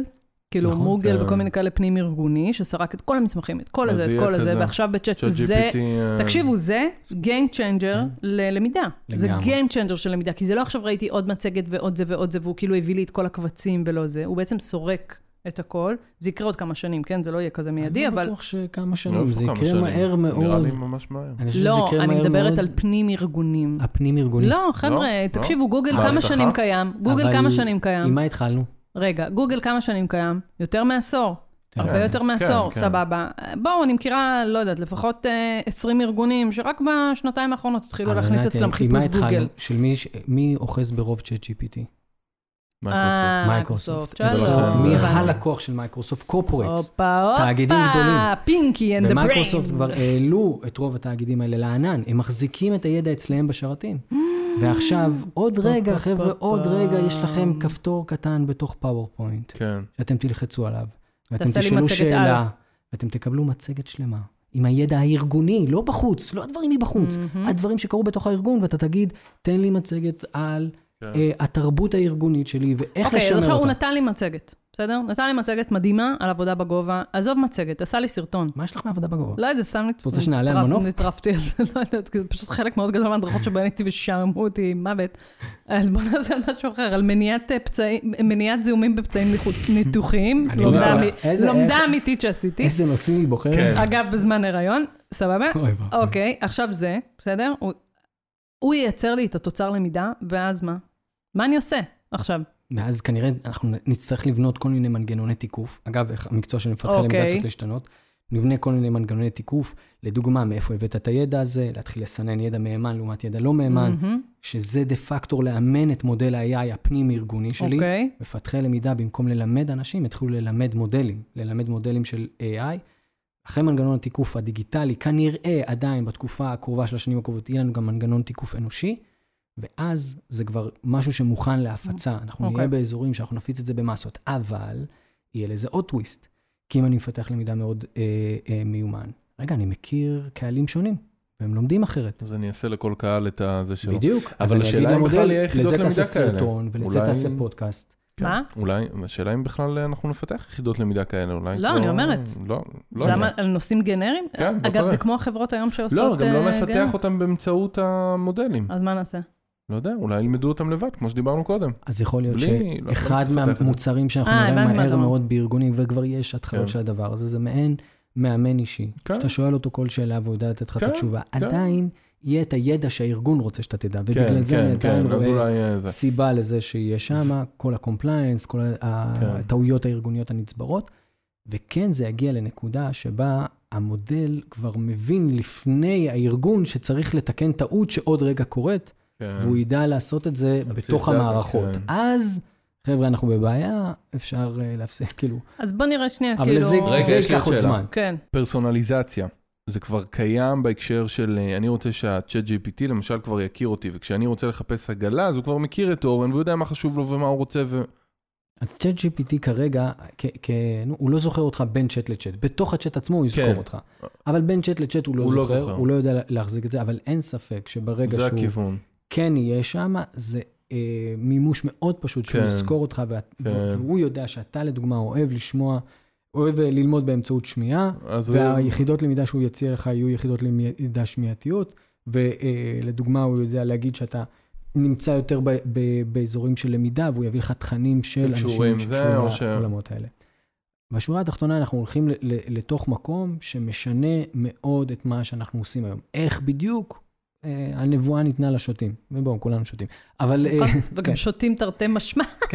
כאילו נכון. מוגל כן. וכל מיני כאלה פנים ארגוני, שסרק את כל המסמכים, את כל הזה, את כל הזה, כזה. ועכשיו בצ'אט, צ'אט זה, GPT, אה, תקשיבו, זה Game Changer ללמידה. זה לגמרי. Game Changer של למידה, כי זה לא עכשיו ראיתי עוד מצגת ועוד זה ועוד זה, והוא כאילו הביא לי את כל הקבצים ולא זה, הוא בעצם סורק את הכל. זה יקרה עוד כמה שנים, כן? זה לא יהיה כזה מיידי, אני אבל... לא בטוח שכמה לא שנים, איפה זה יקרה שנים. מהר נראה מאוד. לי ממש מהר. אני חושב שזה לא, אני מדברת מאוד. על פנים ארגונים. הפנים ארגוני. לא, חבר'ה, לא? תקשיבו, גוגל מה, כמה הבטחה? שנים קיים? גוגל כמה שנים קיים? עם מה התחלנו? רגע, גוגל כמה שנים קיים? יותר מעשור. תראה, הרבה יותר מעשור, כן. סבבה. בואו, אני מכירה, לא יודעת, לפחות אה, 20 ארגונים שרק בשנתיים האחרונות התחילו להכניס אצלם חיפוש? גוגל. של מי, ש- מי אוחז ברוב Chat GPT? מייקרוסופט. אה, מי הבנתי. הלקוח של מייקרוסופט? corporates. הופה, הופה, תאגידים גדולים. Pinky and the Brain. ומייקרוסופט כבר העלו את רוב התאגידים האלה לענן, הם מחזיקים את הידע אצלם בשרתים. ועכשיו, עוד <gasps> רגע, חבר'ה, עוד רגע, יש לכם כפתור קטן בתוך PowerPoint, כן. שאתם תלחצו עליו, ואתם תשאלו שאלה. ואתם תקבלו מצגת שלמה, עם הידע הארגוני, לא בחוץ, לא הדברים מבחוץ. הדברים שקרו בתוך הארגון, ואתה תגיד, תן לי מצגת על. אה, התרבות הארגונית שלי, ואיך אוקיי, אז לשמר עכשיו הוא אותה. נתן לי מצגת, בסדר? נתן לי מצגת מדהימה על עבודה בגובה. עזוב מצגת, עשה לי סרטון. מה יש לך מעבודה בגובה? לא יודע, שם לי... את רוצה שנעלה על מנוף? נטרפתי על זה, <laughs> לא יודעת, כי זה פשוט חלק מאוד גדול מההדרכות שבהן הייתי ושעממו אותי מוות. אז בוא נעשה על משהו אחר, על מניעת אה, פצעים, מניעת זיהומים בפצעים <laughs> ניתוחיים. לומדה אמיתית שעשיתי. איזה נושאים היא בוחרת? כן. אגב, בזמן הריון, סבבה? אוקיי, עכשיו זה, בסדר? הוא- הוא ייצר לי את התוצר למידה, ואז מה? מה אני עושה עכשיו? ואז כנראה אנחנו נצטרך לבנות כל מיני מנגנוני תיקוף. אגב, המקצוע של מפתחי למידה אוקיי. צריך להשתנות. נבנה כל מיני מנגנוני תיקוף, לדוגמה, מאיפה הבאת את הידע הזה, להתחיל לסנן ידע מהימן לעומת ידע לא מהימן, מהמם, שזה דה פקטור לאמן את מודל ה-AI הפנים-ארגוני שלי. אוקיי. מפתחי למידה, במקום ללמד אנשים, התחילו ללמד מודלים, ללמד מודלים של AI. אחרי מנגנון התיקוף הדיגיטלי, כנראה עדיין בתקופה הקרובה של השנים הקרובות, יהיה לנו גם מנגנון תיקוף אנושי, ואז זה כבר משהו שמוכן להפצה. אנחנו אוקיי. נהיה באזורים שאנחנו נפיץ את זה במסות, אבל יהיה לזה עוד טוויסט. כי אם אני מפתח למידה מאוד אה, אה, מיומן, רגע, אני מכיר קהלים שונים, והם לומדים אחרת. אז אני אעשה לכל קהל את הזה שלו. בדיוק. אבל השאלה אם בכלל יהיה יחידות לזה למידה תעשה כאלה. סרטון, ולזה אולי- תעשה פודקאסט. כן. מה? אולי, השאלה אם בכלל אנחנו נפתח יחידות למידה כאלה, אולי לא, אני אומרת. לא, לא. למה? על נושאים גנריים? כן, לא אגב, זה. כמו החברות היום שעושות... לא, גם לא אה, נפתח אותם באמצעות המודלים. אז מה נעשה? לא יודע, אולי ילמדו אותם לבד, כמו שדיברנו קודם. אז יכול להיות בלי- לא- לא שאחד את זה. מהמוצרים שאנחנו אה, נראה מהר. מאוד בארגונים, וכבר יש התחלות כן. של הדבר הזה, זה מעין מאמן אישי. כן. שאתה שואל אותו כל שאלה והוא יודע לתת לך את כן, התשובה. כן. עדיין יהיה את הידע שהארגון רוצה שאתה תדע, כן, ובגלל זה אני כן, עדיין כן, רואה אה, זה. סיבה לזה שיהיה שם, כל ה-compliance, כל כן. הטעויות הארגוניות הנצברות, וכן זה יגיע לנקודה שבה המודל כבר מבין לפני הארגון שצריך לתקן טעות שעוד רגע קורית, כן. והוא ידע לעשות את זה בתוך המערכות. כן. אז, חבר'ה, אנחנו בבעיה, אפשר אה, להפסיק, כאילו, אז בוא נראה שנייה, אבל כאילו... רגע, זה ייקח עוד. זמן. כן. פרסונליזציה. זה כבר קיים בהקשר של, אה, אני רוצה שה-chat GPT למשל כבר יכיר אותי, וכשאני רוצה לחפש עגלה, אז הוא כבר מכיר את אורן, והוא יודע מה חשוב לו ומה הוא רוצה, ו... אז צ'אט GPT כרגע, כ- כ- נו, הוא לא זוכר אותך בין צ'אט לצ'אט. בתוך הצ'אט עצמו הוא יזכור כן. אותך. אבל בין צ'אט לצ'אט הוא לא הוא לא זוכר, זוכר. הוא לא יודע להחזיק את זה, אבל אין ספק שברגע זה שהוא הכיוון. כן יהיה שם, זה אה, מימוש מאוד פשוט, שהוא כן. יזכור אותך, ואת- כן. והוא יודע שאתה לדוגמה אוהב לשמוע, אוהב אה, ללמוד באמצעות שמיעה, אז הוא... והיחידות למידה שהוא יציע לך יהיו יחידות למידה שמיעתיות, ולדוגמה הוא יודע להגיד שאתה נמצא יותר ב- ב- באזורים של למידה, והוא יביא לך תכנים של אנשים שקשורים או ש- לעולמות האלה. בשורה התחתונה אנחנו הולכים ל- ל- לתוך מקום שמשנה מאוד את מה שאנחנו עושים היום. איך בדיוק? אה, הנבואה ניתנה לשוטים, ובואו, כולנו שותים. אבל... אה, נכון? <laughs> כן. וגם שותים תרתי משמע. <laughs>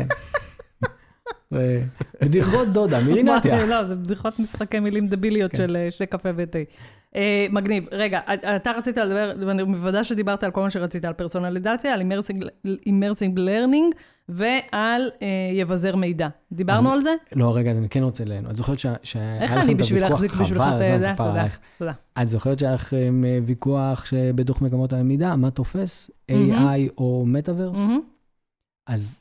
אה, בדיחות דודה, <laughs> מירינתיה. לא, זה בדיחות משחקי מילים דביליות כן. של אה, שתי קפה ותה. מגניב. רגע, אתה רצית לדבר, ואני מוודא שדיברת על כל מה שרצית, על פרסונליזציה, על immersing learning ועל אה, יבזר מידע. דיברנו אז- על זה? לא, רגע, אז אני כן רוצה לענות. את זוכרת שה- שהיה איך לכם אני את בשביל הוויכוח- להחזיק בשבילך את הידע? תודה. תודה. את זוכרת שהיה לכם אה, ויכוח שבדוח מגמות הלמידה, מה תופס? AI או מטאוורס? מהמם. אז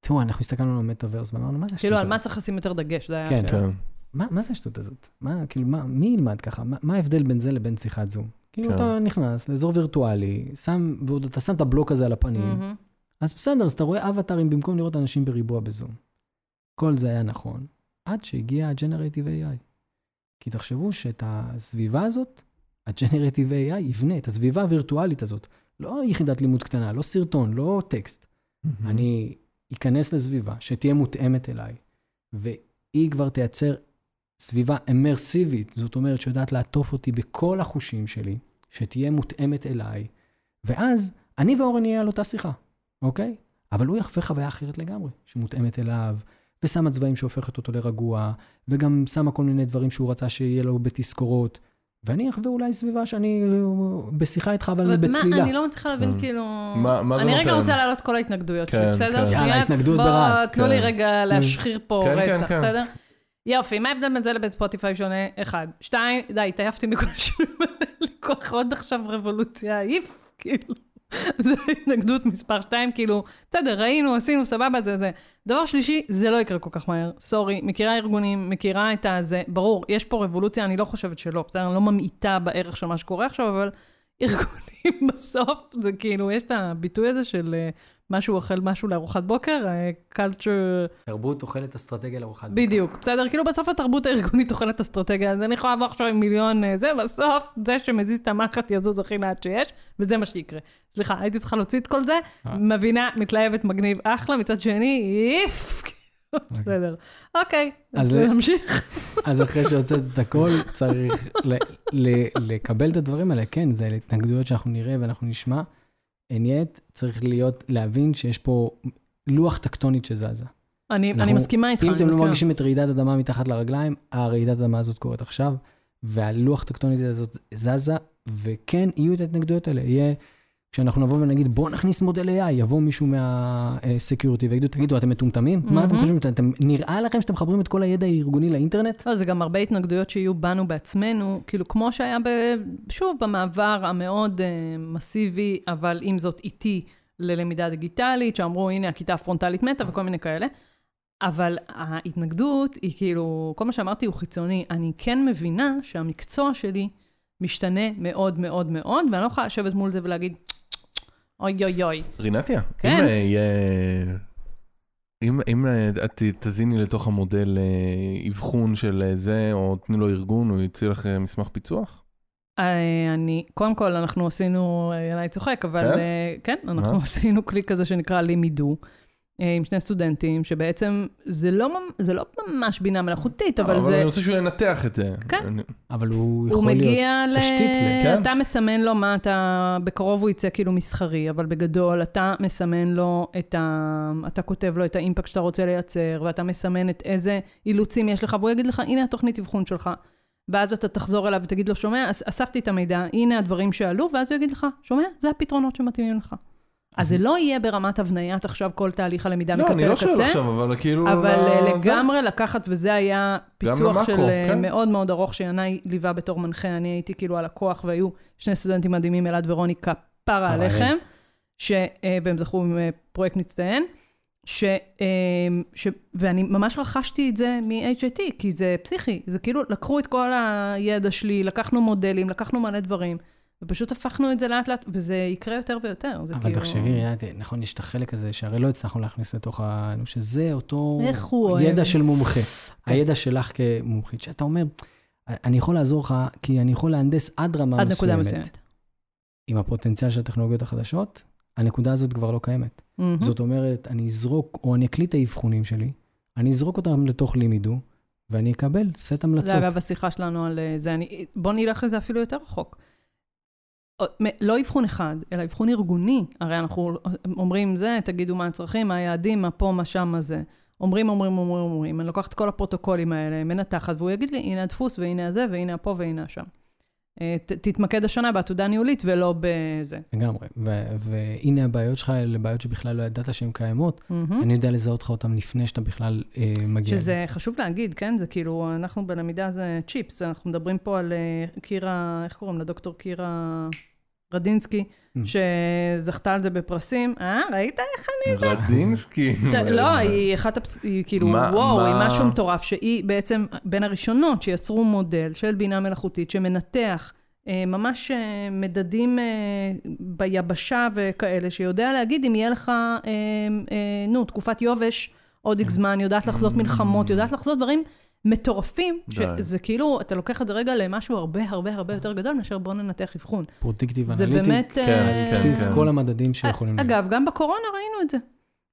תראו, אנחנו הסתכלנו על המטאוורס ואמרנו, מה זה השטות כאילו, על הזאת? מה צריך לשים יותר דגש? זה היה כן. השאלה. כן. מה מה זה השטות הזאת? מה, כאילו, מה, מי ילמד ככה? מה, מה ההבדל בין זה לבין שיחת זום? כאילו, כן. אתה נכנס לאזור וירטואלי, שם, ועוד אתה שם את הבלוק הזה על הפנים, מהמם. אז בסדר, אז אתה רואה אבטארים במקום לראות אנשים בריבוע בזום. כל זה היה נכון, עד שהגיע ה-Generative AI. כי תחשבו שאת הסביבה הזאת, ה-Generative AI יבנה את הסביבה הווירטואלית הזאת. לא יחידת לימוד קטנה, לא סרטון, לא טקסט. אני אכנס לסביבה שתהיה מותאמת אליי, והיא כבר תייצר סביבה אמרסיבית, זאת אומרת שיודעת לעטוף אותי בכל החושים שלי, שתהיה מותאמת אליי, ואז אני ואורן נהיה על אותה שיחה, אוקיי? אבל הוא יחווה חוויה אחרת לגמרי, שמותאמת אליו, ושמה צבעים שהופכת אותו לרגוע, וגם שמה כל מיני דברים שהוא רצה שיהיה לו בתזכורות, ואני אחווה אולי סביבה שאני בשיחה איתך, אבל בצלילה. אני לא מצליחה להבין, כן. כאילו... מה- זה אני רגע נותן? רוצה להעלות כל ההתנגדויות כן, שלי, בסדר? כן. יאללה, התנגדות ברעד. תנו לי כן. רגע להשחיר פה כן, כן, רצח, כן. בסדר? יופי, מה ההבדל בין זה לבין ספוטיפיי שונה? אחד. שתיים, די, התעייפתי מכל השינויים האלה, לקוח עוד עכשיו רבולוציה, העיף, כאילו. <laughs> זו התנגדות מספר שתיים, כאילו, בסדר, ראינו, עשינו, סבבה, זה זה. דבר שלישי, זה לא יקרה כל כך מהר. סורי, מכירה ארגונים, מכירה את הזה, ברור, יש פה רבולוציה, אני לא חושבת שלא, בסדר? אני לא ממעיטה בערך של מה שקורה עכשיו, אבל ארגונים <laughs> בסוף, זה כאילו, יש את הביטוי הזה של אה, משהו אוכל משהו לארוחת בוקר, אה, culture... תרבות אוכלת אסטרטגיה לארוחת בוקר. בדיוק, בסדר? כאילו בסוף התרבות הארגונית אוכלת אסטרטגיה, אז אני יכולה לבוא עכשיו עם מיליון אה, זה, בסוף זה שמזיז את המחט יזוז הכי לאט שיש, וזה מה שיקרה. סליחה, הייתי צריכה להוציא את כל זה, אה. מבינה, מתלהבת, מגניב, אחלה, מצד שני, איף, בסדר. אוקיי, אז אז ל- נמשיך. אז אחרי שהוצאת את הכל, צריך לקבל את הדברים האלה. כן, זה התנגדויות שאנחנו נראה ואנחנו נשמע. אין yet, צריך להיות, להבין שיש פה לוח טקטונית שזזה. אני אנחנו- אני מסכימה איתך, אם אני אתם לא מסכימה. מרגישים את רעידת אדמה מתחת לרגליים, הרעידת אדמה הזאת קורית עכשיו, והלוח טקטונית הזאת זזה, וכן, יהיו את ההתנגדויות האלה. יהיה, כשאנחנו נבוא ונגיד, בואו נכניס מודל AI, יבוא מישהו מהסקיוריטי ויגידו, תגידו, אתם מטומטמים? מה אתם. חושבים? אתם- אתם- נראה לכם שאתם מחברים את כל הידע הארגוני לאינטרנט? לא, זה גם הרבה התנגדויות שיהיו בנו בעצמנו, כאילו כמו שהיה, ב, שוב, במעבר המאוד uh, מסיבי, אבל עם זאת איטי, ללמידה דיגיטלית, שאמרו, הנה, הכיתה הפרונטלית מתה וכל מיני כאלה. אבל ההתנגדות היא כאילו, כל מה שאמרתי הוא חיצוני. אני כן מבינה שהמקצוע שלי משתנה מאוד מאוד מאוד, ואני לא יכולה לשבת מול זה ולהגיד, אוי אוי אוי. רינתיה, כן. אם אה, יהיה... אם, אם אה, את תזיני לתוך המודל אה, אבחון של אה, זה, או תני לו ארגון, הוא יוציא לך אה, מסמך פיצוח? אה, אני, קודם כל, אנחנו עשינו, אה, ינאי צוחק, אבל כן? אה, כן, אנחנו מה? <laughs> עשינו כלי כזה שנקרא לימידו, אה, עם שני סטודנטים, שבעצם זה לא, זה לא ממש בינה מלאכותית, אבל אבל זה... אני רוצה שהוא ינתח את זה. כן. אני- אבל הוא הוא יכול להיות... מגיע ל... תשתית ל- כן. אתה מסמן לו מה אתה... בקרוב הוא יצא כאילו מסחרי, אבל בגדול אתה מסמן לו את ה... אתה כותב לו את האימפקט שאתה רוצה לייצר, ואתה מסמן את איזה אילוצים יש לך, והוא יגיד לך, הנה התוכנית אבחון שלך. ואז אתה תחזור אליו ותגיד לו, שומע, אס- אספתי את המידע, הנה הדברים שעלו, ואז הוא יגיד לך, שומע, זה הפתרונות שמתאימים לך. אז זה לא יהיה ברמת הבניית עכשיו כל תהליך הלמידה לא, מקצה אני לא שואל לקצה, עכשיו, אבל כאילו... אבל אה, זה- לגמרי לקחת, וזה היה פיצוח של אה, כן. מאוד מאוד ארוך, שינאי ליווה בתור מנחה, אני הייתי כאילו על הכוח, והיו שני סטודנטים מדהימים, אלעד ורוניקה, פרה עליכם, ש- אה, והם זכו עם פרויקט מצטיין, ש, ש, ואני ממש רכשתי את זה מ-HIT, כי זה פסיכי, זה כאילו, לקחו את כל הידע שלי, לקחנו מודלים, לקחנו מלא דברים, ופשוט הפכנו את זה לאט לאט, וזה יקרה יותר ויותר. אבל כאילו... תחשבי, רינת, נכון, יש את החלק הזה שהרי לא הצלחנו להכניס לתוך ה... שזה אותו... איך הוא אוהב. ידע של מומחה. הידע שלך כמומחית, שאתה אומר, אני יכול לעזור לך, כי אני יכול להנדס עד רמה עד נקודה מסוימת. מסוימת. עם הפוטנציאל של הטכנולוגיות החדשות, הנקודה הזאת כבר לא קיימת. מהמם. זאת אומרת, אני אזרוק, או אני אקליט את האבחונים שלי, אני אזרוק אותם לתוך לימי דו, ואני אקבל סט המלצות. זה אגב השיחה שלנו על אה, זה. אני, בוא נלך לזה אפילו יותר רחוק. מ- לא אבחון אחד, אלא אבחון ארגוני. הרי אנחנו אומרים זה, תגידו מה הצרכים, מה היעדים, מה פה, מה שם, מה זה. אומרים, אומרים, אומרים, אומרים. אני לוקחת את כל הפרוטוקולים האלה, מנתחת, והוא יגיד לי, הנה הדפוס, והנה הזה, והנה הפה, והנה השם. אה, ת- תתמקד השנה בעתודה ניהולית ולא בזה. לגמרי. ו- והנה הבעיות שלך, אלה בעיות שבכלל לא ידעת שהן קיימות. מהמם. אני יודע לזהות לך אותן לפני שאתה בכלל אה, מגיע. שזה חשוב להגיד, כן? זה כאילו, אנחנו בלמידה זה צ'יפס, אנחנו מדברים פה על אה, קירה, איך קוראים לה? דוקטור קירה רדינסקי, Mm. שזכתה על זה בפרסים. אה, ראית איך אני... רדינסקי. ת- לא, היא אחת הפס... היא כאילו, וואו, היא משהו מטורף, שהיא בעצם בין הראשונות שיצרו מודל של בינה מלאכותית שמנתח אה, ממש אה, מדדים אה, ביבשה וכאלה, שיודע להגיד אם יהיה לך, נו, תקופת יובש, עוד איקס זמן, יודעת לחזות מלחמות, יודעת לחזות דברים מטורפים, די. שזה כאילו, אתה לוקח את זה רגע למשהו הרבה הרבה הרבה יותר גדול מאשר בוא ננתח אבחון. פרוטקטיב זה אנליטיק, באמת... כן, אה, על בסיס כן. כל המדדים שיכולים להיות. אגב, גם בקורונה ראינו את זה.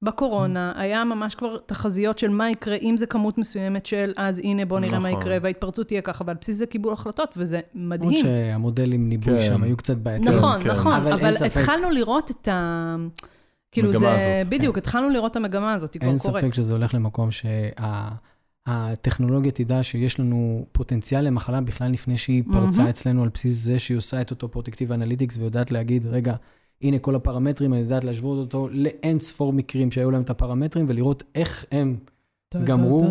בקורונה היה ממש כבר תחזיות של מה יקרה אם זה כמות מסוימת של אז הנה בוא נראה מה נכון. יקרה, וההתפרצות תהיה ככה, ועל בסיס זה קיבול החלטות, וזה למרות מדהים. שהמודלים ניבוי כן. שם היו קצת בעייתיים. נכון, כן. נכון, אבל אין אבל ספק- התחלנו לראות את ה... כאילו זה, הזאת, בדיוק, התחלנו לראות את המגמה הזאת, היא אין כבר קורית. ספק שזה הולך למקום שהטכנולוגיה תדע שיש לנו פוטנציאל למחלה בכלל לפני שהיא פרצה מהמם. אצלנו, על בסיס זה שהיא עושה את אותו פרדיקטיב אנליטיקס ויודעת להגיד, רגע, הנה כל הפרמטרים, אני יודעת להשוות אותו לאין ספור מקרים שהיו להם את הפרמטרים ולראות איך הם גמרו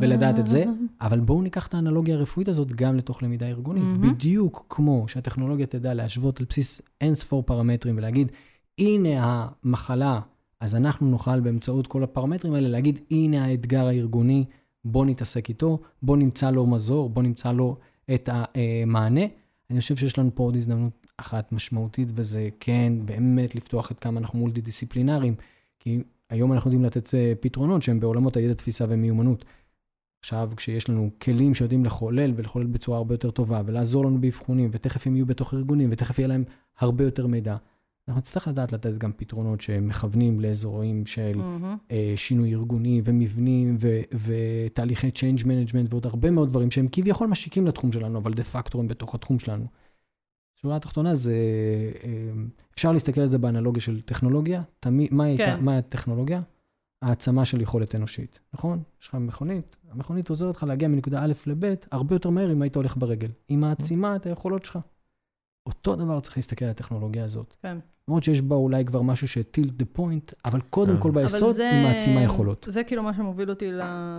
ולדעת את זה. אבל בואו ניקח את האנלוגיה הרפואית הזאת גם לתוך למידה ארגונית. מהמם. בדיוק כמו שהטכנולוגיה תדע להשוות על בסיס אין ספור פרמטרים ולהגיד, הנה המחלה, אז אנחנו נוכל באמצעות כל הפרמטרים האלה להגיד, הנה האתגר הארגוני, בוא נתעסק איתו, בוא נמצא לו מזור, בוא נמצא לו את המענה. אני חושב שיש לנו פה עוד הזדמנות אחת משמעותית, וזה כן באמת לפתוח את כמה אנחנו מולטי דיסציפלינריים, כי היום אנחנו יודעים לתת אה, פתרונות שהם בעולמות הידע, תפיסה ומיומנות. עכשיו, כשיש לנו כלים שיודעים לחולל ולחולל בצורה הרבה יותר טובה, ולעזור לנו באבחונים, ותכף הם יהיו בתוך ארגונים, ותכף יהיה להם הרבה יותר מידע, אנחנו נצטרך לדעת לתת גם פתרונות שמכוונים לאזורים של מהמם. אה, שינוי ארגוני ומבנים ו- ותהליכי change management ועוד הרבה מאוד דברים שהם כביכול משיקים לתחום שלנו, אבל דה פקטו הם בתוך התחום שלנו. שורה התחתונה זה, אה, אפשר להסתכל על זה באנלוגיה של טכנולוגיה, תמיד, מה, הייתה, כן. מה הטכנולוגיה? העצמה של יכולת אנושית, נכון? יש לך מכונית, המכונית עוזרת לך להגיע מנקודה א' לב' הרבה יותר מהר אם היית הולך ברגל. היא מעצימה את היכולות שלך. אותו דבר צריך להסתכל על הטכנולוגיה הזאת. כן. למרות שיש בה אולי כבר משהו שטילד דה פוינט, אבל קודם כן. כל ביסוד זה- היא מעצימה יכולות. זה כאילו מה שמוביל אותי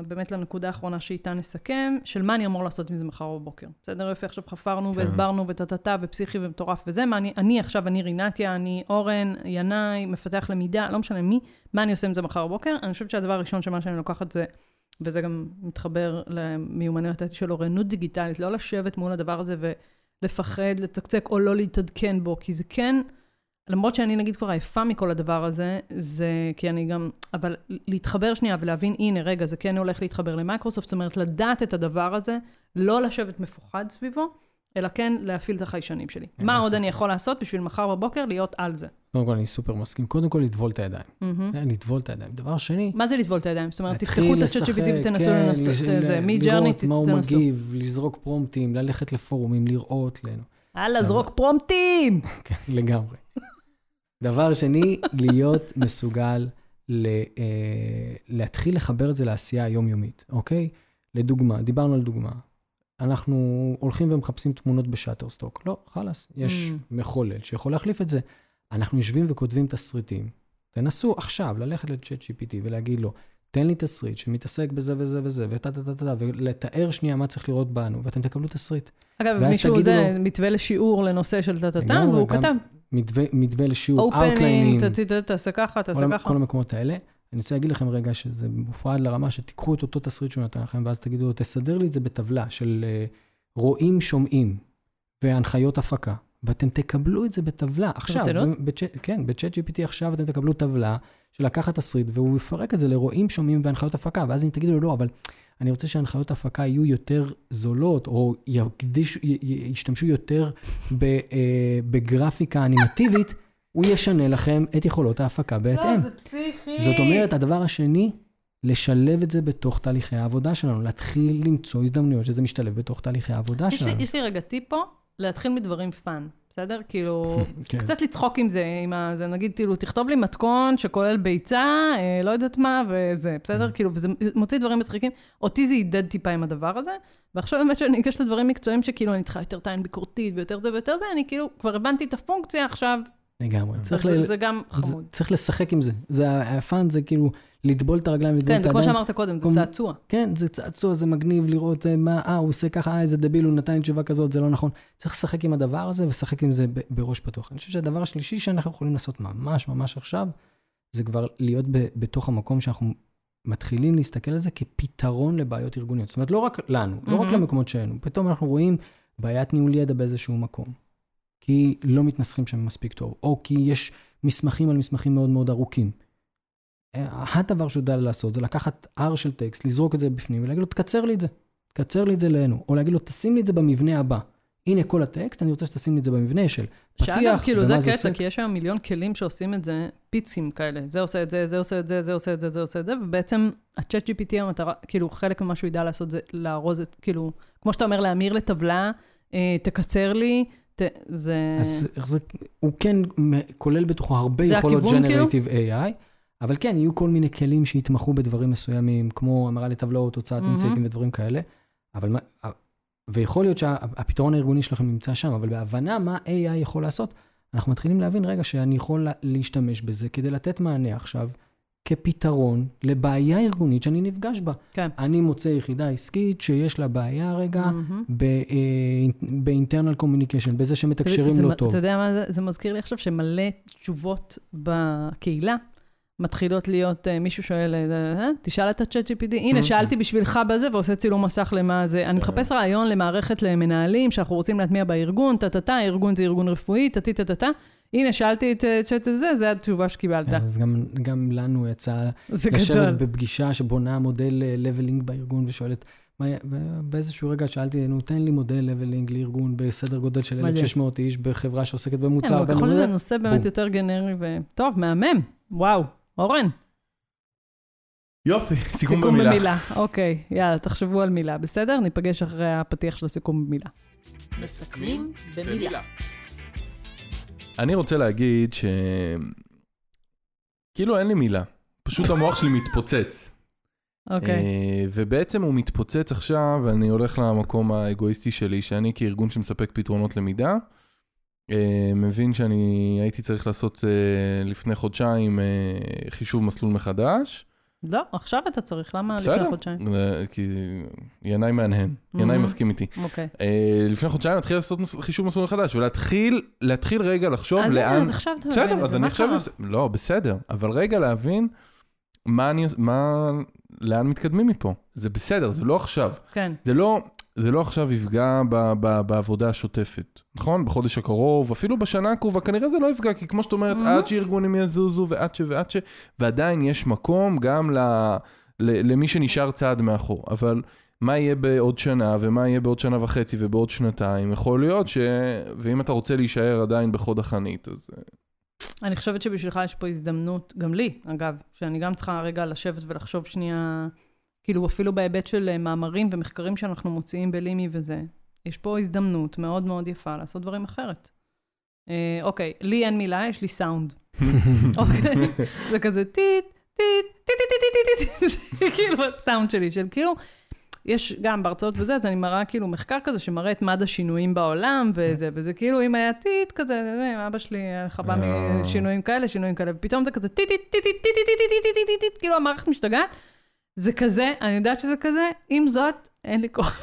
באמת לנקודה האחרונה שאיתה נסכם, של מה אני אמור לעשות עם זה מחר בבוקר. בסדר? יופי, עכשיו חפרנו כן. והסברנו וטה-טה-טה ופסיכי ומטורף וזה, מה אני, אני עכשיו, אני רינתיה, אני אורן, ינאי, מפתח למידה, לא משנה מי, מה אני עושה עם זה מחר בבוקר? אני חושבת שהדבר הראשון שמה שאני לוקחת זה, וזה גם מתחבר למיומנויות של אוריינות דיגיטלית, לא לשבת מול הדבר הזה ולפחד, לצקצק או לא להתעדכן בו, כי זה כן... למרות שאני נגיד כבר עייפה מכל הדבר הזה, זה כי אני גם, אבל להתחבר שנייה ולהבין, הנה, רגע, זה כן הולך להתחבר למייקרוסופט, זאת אומרת, לדעת את הדבר הזה, לא לשבת מפוחד סביבו, אלא כן להפעיל את החיישנים שלי. מה עוד. אני יכול לעשות בשביל מחר בבוקר להיות על זה? קודם כל, אני סופר מסכים. קודם כל, לטבול את הידיים. כן, לטבול את הידיים. דבר שני, מה זה לטבול את הידיים? זאת אומרת, תפתחו את לשחק, GPT ותנסו כן, לנסות את זה, ל- מידג'רני לראות מה הוא תנסו. מגיב, לזרוק פרומפטים, ללכת לפורומים, לראות, לנו. הלאה, זרוק פרומפטים! <laughs> כן, לגמרי. דבר שני, להיות מסוגל ל, אה, להתחיל לחבר את זה לעשייה היומיומית, אוקיי? לדוגמה, דיברנו על דוגמה. אנחנו הולכים ומחפשים תמונות ב Shutterstock. לא, חלאס, יש Mm. מחולל שיכול להחליף את זה. אנחנו יושבים וכותבים תסריטים. תנסו עכשיו ללכת ל ChatGPT ולהגיד לו, תן לי תסריט שמתעסק בזה וזה וזה, וטה טה טה טה, ולתאר שנייה מה צריך לראות בנו, ואתם תקבלו תסריט. אגב, מישהו, זה לו- מתווה לשיעור לנושא של טה-טה-טה, לגמרי, והוא גם כתב, מתווה, מתווה לשיעור, opening, outline ים, תעשה ככה, תעשה ככה. כל המקומות האלה. אני רוצה להגיד לכם רגע שזה מופרע לרמה שתיקחו את אותו תסריט שהוא נתן לכם, ואז תגידו לו, תסדר לי את זה בטבלה של uh, רואים, שומעים והנחיות הפקה, ואתם תקבלו את זה בטבלה. עכשיו, ברצינות? כן, בצ'אט GPT עכשיו אתם תקבלו טבלה של לקחת תסריט, והוא יפרק את זה לרואים, שומעים והנחיות הפקה, ואז אם תגידו לו, לא, אבל אני רוצה שהנחיות הפקה יהיו יותר זולות, או יקדישו, י- י- ישתמשו יותר ב, uh, בגרפיקה אנימטיבית, הוא ישנה לכם את יכולות ההפקה בהתאם. לא, זה פסיכי. זאת אומרת, הדבר השני, לשלב את זה בתוך תהליכי העבודה שלנו, להתחיל למצוא הזדמנויות שזה משתלב בתוך תהליכי העבודה יש לי- שלנו. יש לי רגע טיפ פה, להתחיל מדברים fun, בסדר? כאילו, <laughs> כן. קצת לצחוק עם זה, עם ה... זה נגיד, כאילו, תכתוב לי מתכון שכולל ביצה, אה, לא יודעת מה, וזה, בסדר? Mm. כאילו, וזה מוציא דברים מצחיקים. אותי זה ידד טיפה עם הדבר הזה, ועכשיו באמת שאני אגש לדברים מקצועיים שכאילו, אני צריכה יותר עין ביקורתית, ויותר זה ויותר זה, אני כאילו, כבר הבנתי את הפונקציה, עכשיו, לגמרי. צריך, ל... זה גם חמוד. צריך לשחק עם זה. זה ה fun זה כאילו לטבול את הרגליים, לטבול כן, את זה כמו הידיים. שאמרת קודם, זה צעצוע. כן, זה צעצוע, זה מגניב לראות אה, מה, אה, הוא עושה ככה, אה, איזה דביל, הוא נתן לי תשובה כזאת, זה לא נכון. צריך לשחק עם הדבר הזה ולשחק עם זה בראש פתוח. אני חושב שהדבר השלישי שאנחנו יכולים לעשות ממש ממש עכשיו, זה כבר להיות ב- בתוך המקום שאנחנו מתחילים להסתכל על זה כפתרון לבעיות ארגוניות. זאת אומרת, לא רק לנו, לא רק מהמם. למקומות שהיינו, פתאום אנחנו רואים בעיית ניהול ידע באיזשהו מקום. כי לא מתנסחים שם מספיק טוב, או כי יש מסמכים על מסמכים מאוד מאוד ארוכים. הדבר שהוא יודע לעשות זה לקחת R של טקסט, לזרוק את זה בפנים ולהגיד לו, תקצר לי את זה. תקצר לי את זה אלינו. או להגיד לו, תשים לי את זה במבנה הבא. הנה כל הטקסט, אני רוצה שתשים לי את זה במבנה של שאגב, פתיח, כאילו, זה קטע. כי יש היום מיליון כלים שעושים את זה, פיצים כאלה. זה עושה את זה, זה עושה את זה, זה עושה את זה, זה עושה את זה, ובעצם ה-chat GPT המטרה, כאילו, חלק ממה שהוא ידע לעשות זה לארוז את, כאילו, כמו שאתה אומר, להמיר לטבלה, אה, תקצר לי, ת, זה... אז איך זה, הוא כן כולל בתוכו הרבה יכולות כאילו? Generative AI, אבל כן, יהיו כל מיני כלים שיתמכו בדברים מסוימים, כמו המרה לטבלאות, הוצאת מהמם. אינסייטים ודברים כאלה, אבל מה, ויכול להיות שהפתרון הארגוני שלכם נמצא שם, אבל בהבנה מה AI יכול לעשות, אנחנו מתחילים להבין, רגע, שאני יכול לה- להשתמש בזה כדי לתת מענה עכשיו כפתרון לבעיה ארגונית שאני נפגש בה. כן. אני מוצא יחידה עסקית שיש לה בעיה רגע מהמם. ב-internal communication, בזה זה- שמתקשרים זה- לא טוב. אתה יודע מה זה? זה מזכיר לי עכשיו שמלא תשובות בקהילה מתחילות להיות, אה, מישהו שואל, אה, אה, תשאל את ה-chat GPT, הנה, Mm-hmm. שאלתי בשבילך בזה, ועושה צילום מסך למה זה. אני מחפש רעיון למערכת למנהלים שאנחנו רוצים להטמיע בארגון, טה-טה-טה, ארגון זה ארגון רפואי, טה-טה-טה-טה. הנה, שאלתי את chat הזה, זה התשובה שקיבלת. כן, אז גם, גם לנו יצא לשבת. בפגישה שבונה מודל לבלינג בארגון ושואלת, מה, באיזשהו רגע שאלתי, נו, תן לי מודל לבלינג לארגון בסדר גודל של מדהים. 1600 איש בחברה שעוסקת כן, במוצר. אבל ככל שזה נושא באמת. יותר גנרי ו... טוב, מהמם. וואו, אורן. יופי, סיכום במילה. במילה. אוקיי, יאללה, תחשבו על מילה, בסדר? ניפגש אחרי הפתיח של הסיכום במילה. מסכמים במילה. אני רוצה להגיד ש... כאילו אין לי מילה, פשוט המוח שלי מתפוצץ. אוקיי. אה, ובעצם הוא מתפוצץ עכשיו, ואני הולך למקום האגואיסטי שלי, שאני כארגון שמספק פתרונות למידה, מבין שאני הייתי צריך לעשות אה, לפני חודשיים אה, חישוב מסלול מחדש. לא, עכשיו אתה צריך, למה לפני בסדר, חודשיים? אה, כי ינאי מהנהן, ינאי מהמם. מסכים איתי. אוקיי. אה, לפני חודשיים להתחיל לעשות חישוב מסלול מחדש, ולהתחיל להתחיל רגע לחשוב אז לאן... אז עכשיו אתה מבין בסדר, את אז זה, אני מה עכשיו... קרה? עושה- לא, בסדר, אבל רגע להבין מה אני... מה... לאן מתקדמים מפה. זה בסדר, זה לא עכשיו. כן, זה לא, זה לא עכשיו יפגע ב, ב, בעבודה השוטפת, נכון? בחודש הקרוב, אפילו בשנה הקרובה, כנראה זה לא יפגע, כי כמו שאת אומרת, Mhm. עד שארגונים יזוזו ועד ש ועד ש... ועדיין יש מקום גם ל, ל, למי שנשאר צעד מאחור. אבל מה יהיה בעוד שנה, ומה יהיה בעוד שנה וחצי ובעוד שנתיים. יכול להיות ש... ואם אתה רוצה להישאר עדיין בחוד החנית, אז... אה, אני חושבת שבשבילך יש פה הזדמנות, גם לי, אגב, שאני גם צריכה רגע לשבת ולחשוב שנייה, כאילו אפילו בהיבט של אה, מאמרים ומחקרים שאנחנו מוציאים בלימי וזה, יש פה הזדמנות מאוד מאוד יפה לעשות דברים אחרת. אה, אוקיי, לי אין מילה, יש לי סאונד. אוקיי? זה כזה טיט, טיט, טיט, טיט, טיט, טיט, זה כאילו הסאונד שלי, של כאילו, יש גם בהרצאות וזה, אז אני מראה כאילו מחקר כזה שמראה את מד השינויים בעולם וזה, וזה כאילו אם היה טיט כזה, זה, אבא שלי חווה שינויים כאלה, שינויים כאלה, ופתאום זה כזה טיט, טיט, טיט, טיט, טיט, טיט, טיט, טיט, טיט, טיט, כאילו המערכת משתגעת. זה כזה, אני יודעת שזה כזה, עם זאת, אין לי כוח.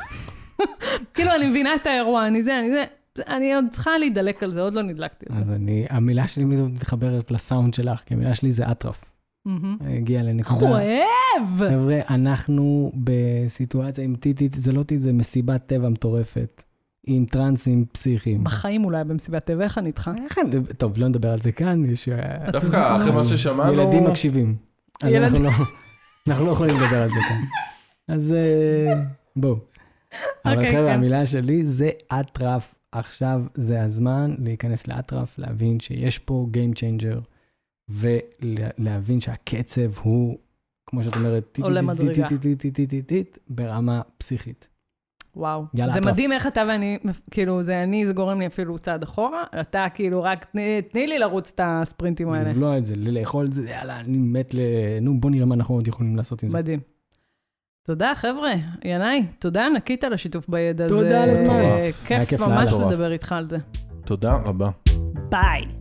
<laughs> כאילו, אני מבינה את האירוע, אני זה, אני זה, אני עוד צריכה להידלק על זה, עוד לא נדלקתי על זה. אז אני, המילה שלי מתחברת לסאונד שלך, כי המילה שלי זה אטרף. הגיע לנקודה. כואב! חבר'ה, אנחנו בסיטואציה עם טיטית, זה לא טיט, זה מסיבת טבע מטורפת. עם טרנסים פסיכיים. בחיים אולי במסיבת טבע, איך אני איתך? טוב, לא נדבר על זה כאן, יש... אה, דווקא אחרי מה ששמענו... ילדים מקשיבים. אז ילד- אנחנו לא- אנחנו לא יכולים לדבר על זה כאן. אז אה, בואו. אבל אוקיי, חבר'ה, כן. המילה שלי זה אטרף. עכשיו זה הזמן להיכנס לאטרף, להבין שיש פה Game Changer, ולהבין שהקצב הוא, כמו שאת אומרת, עולה מדרגה. ברמה פסיכית. וואו. יאללה, זה אטרף. מדהים איך אתה ואני, כאילו, זה אני, זה גורם לי אפילו צעד אחורה. אתה כאילו, רק תני תני לי לרוץ את הספרינטים האלה. לבלוע את זה, לאכול את זה, יאללה, אני מת ל... נו, בוא נראה מה אנחנו עוד יכולים לעשות עם זה. מדהים. תודה, חבר'ה. ינאי, תודה ענקית על השיתוף בידע הזה. תודה על הזמן. אה, כיף כיף ממש. לדבר איתך על זה. תודה רבה. ביי.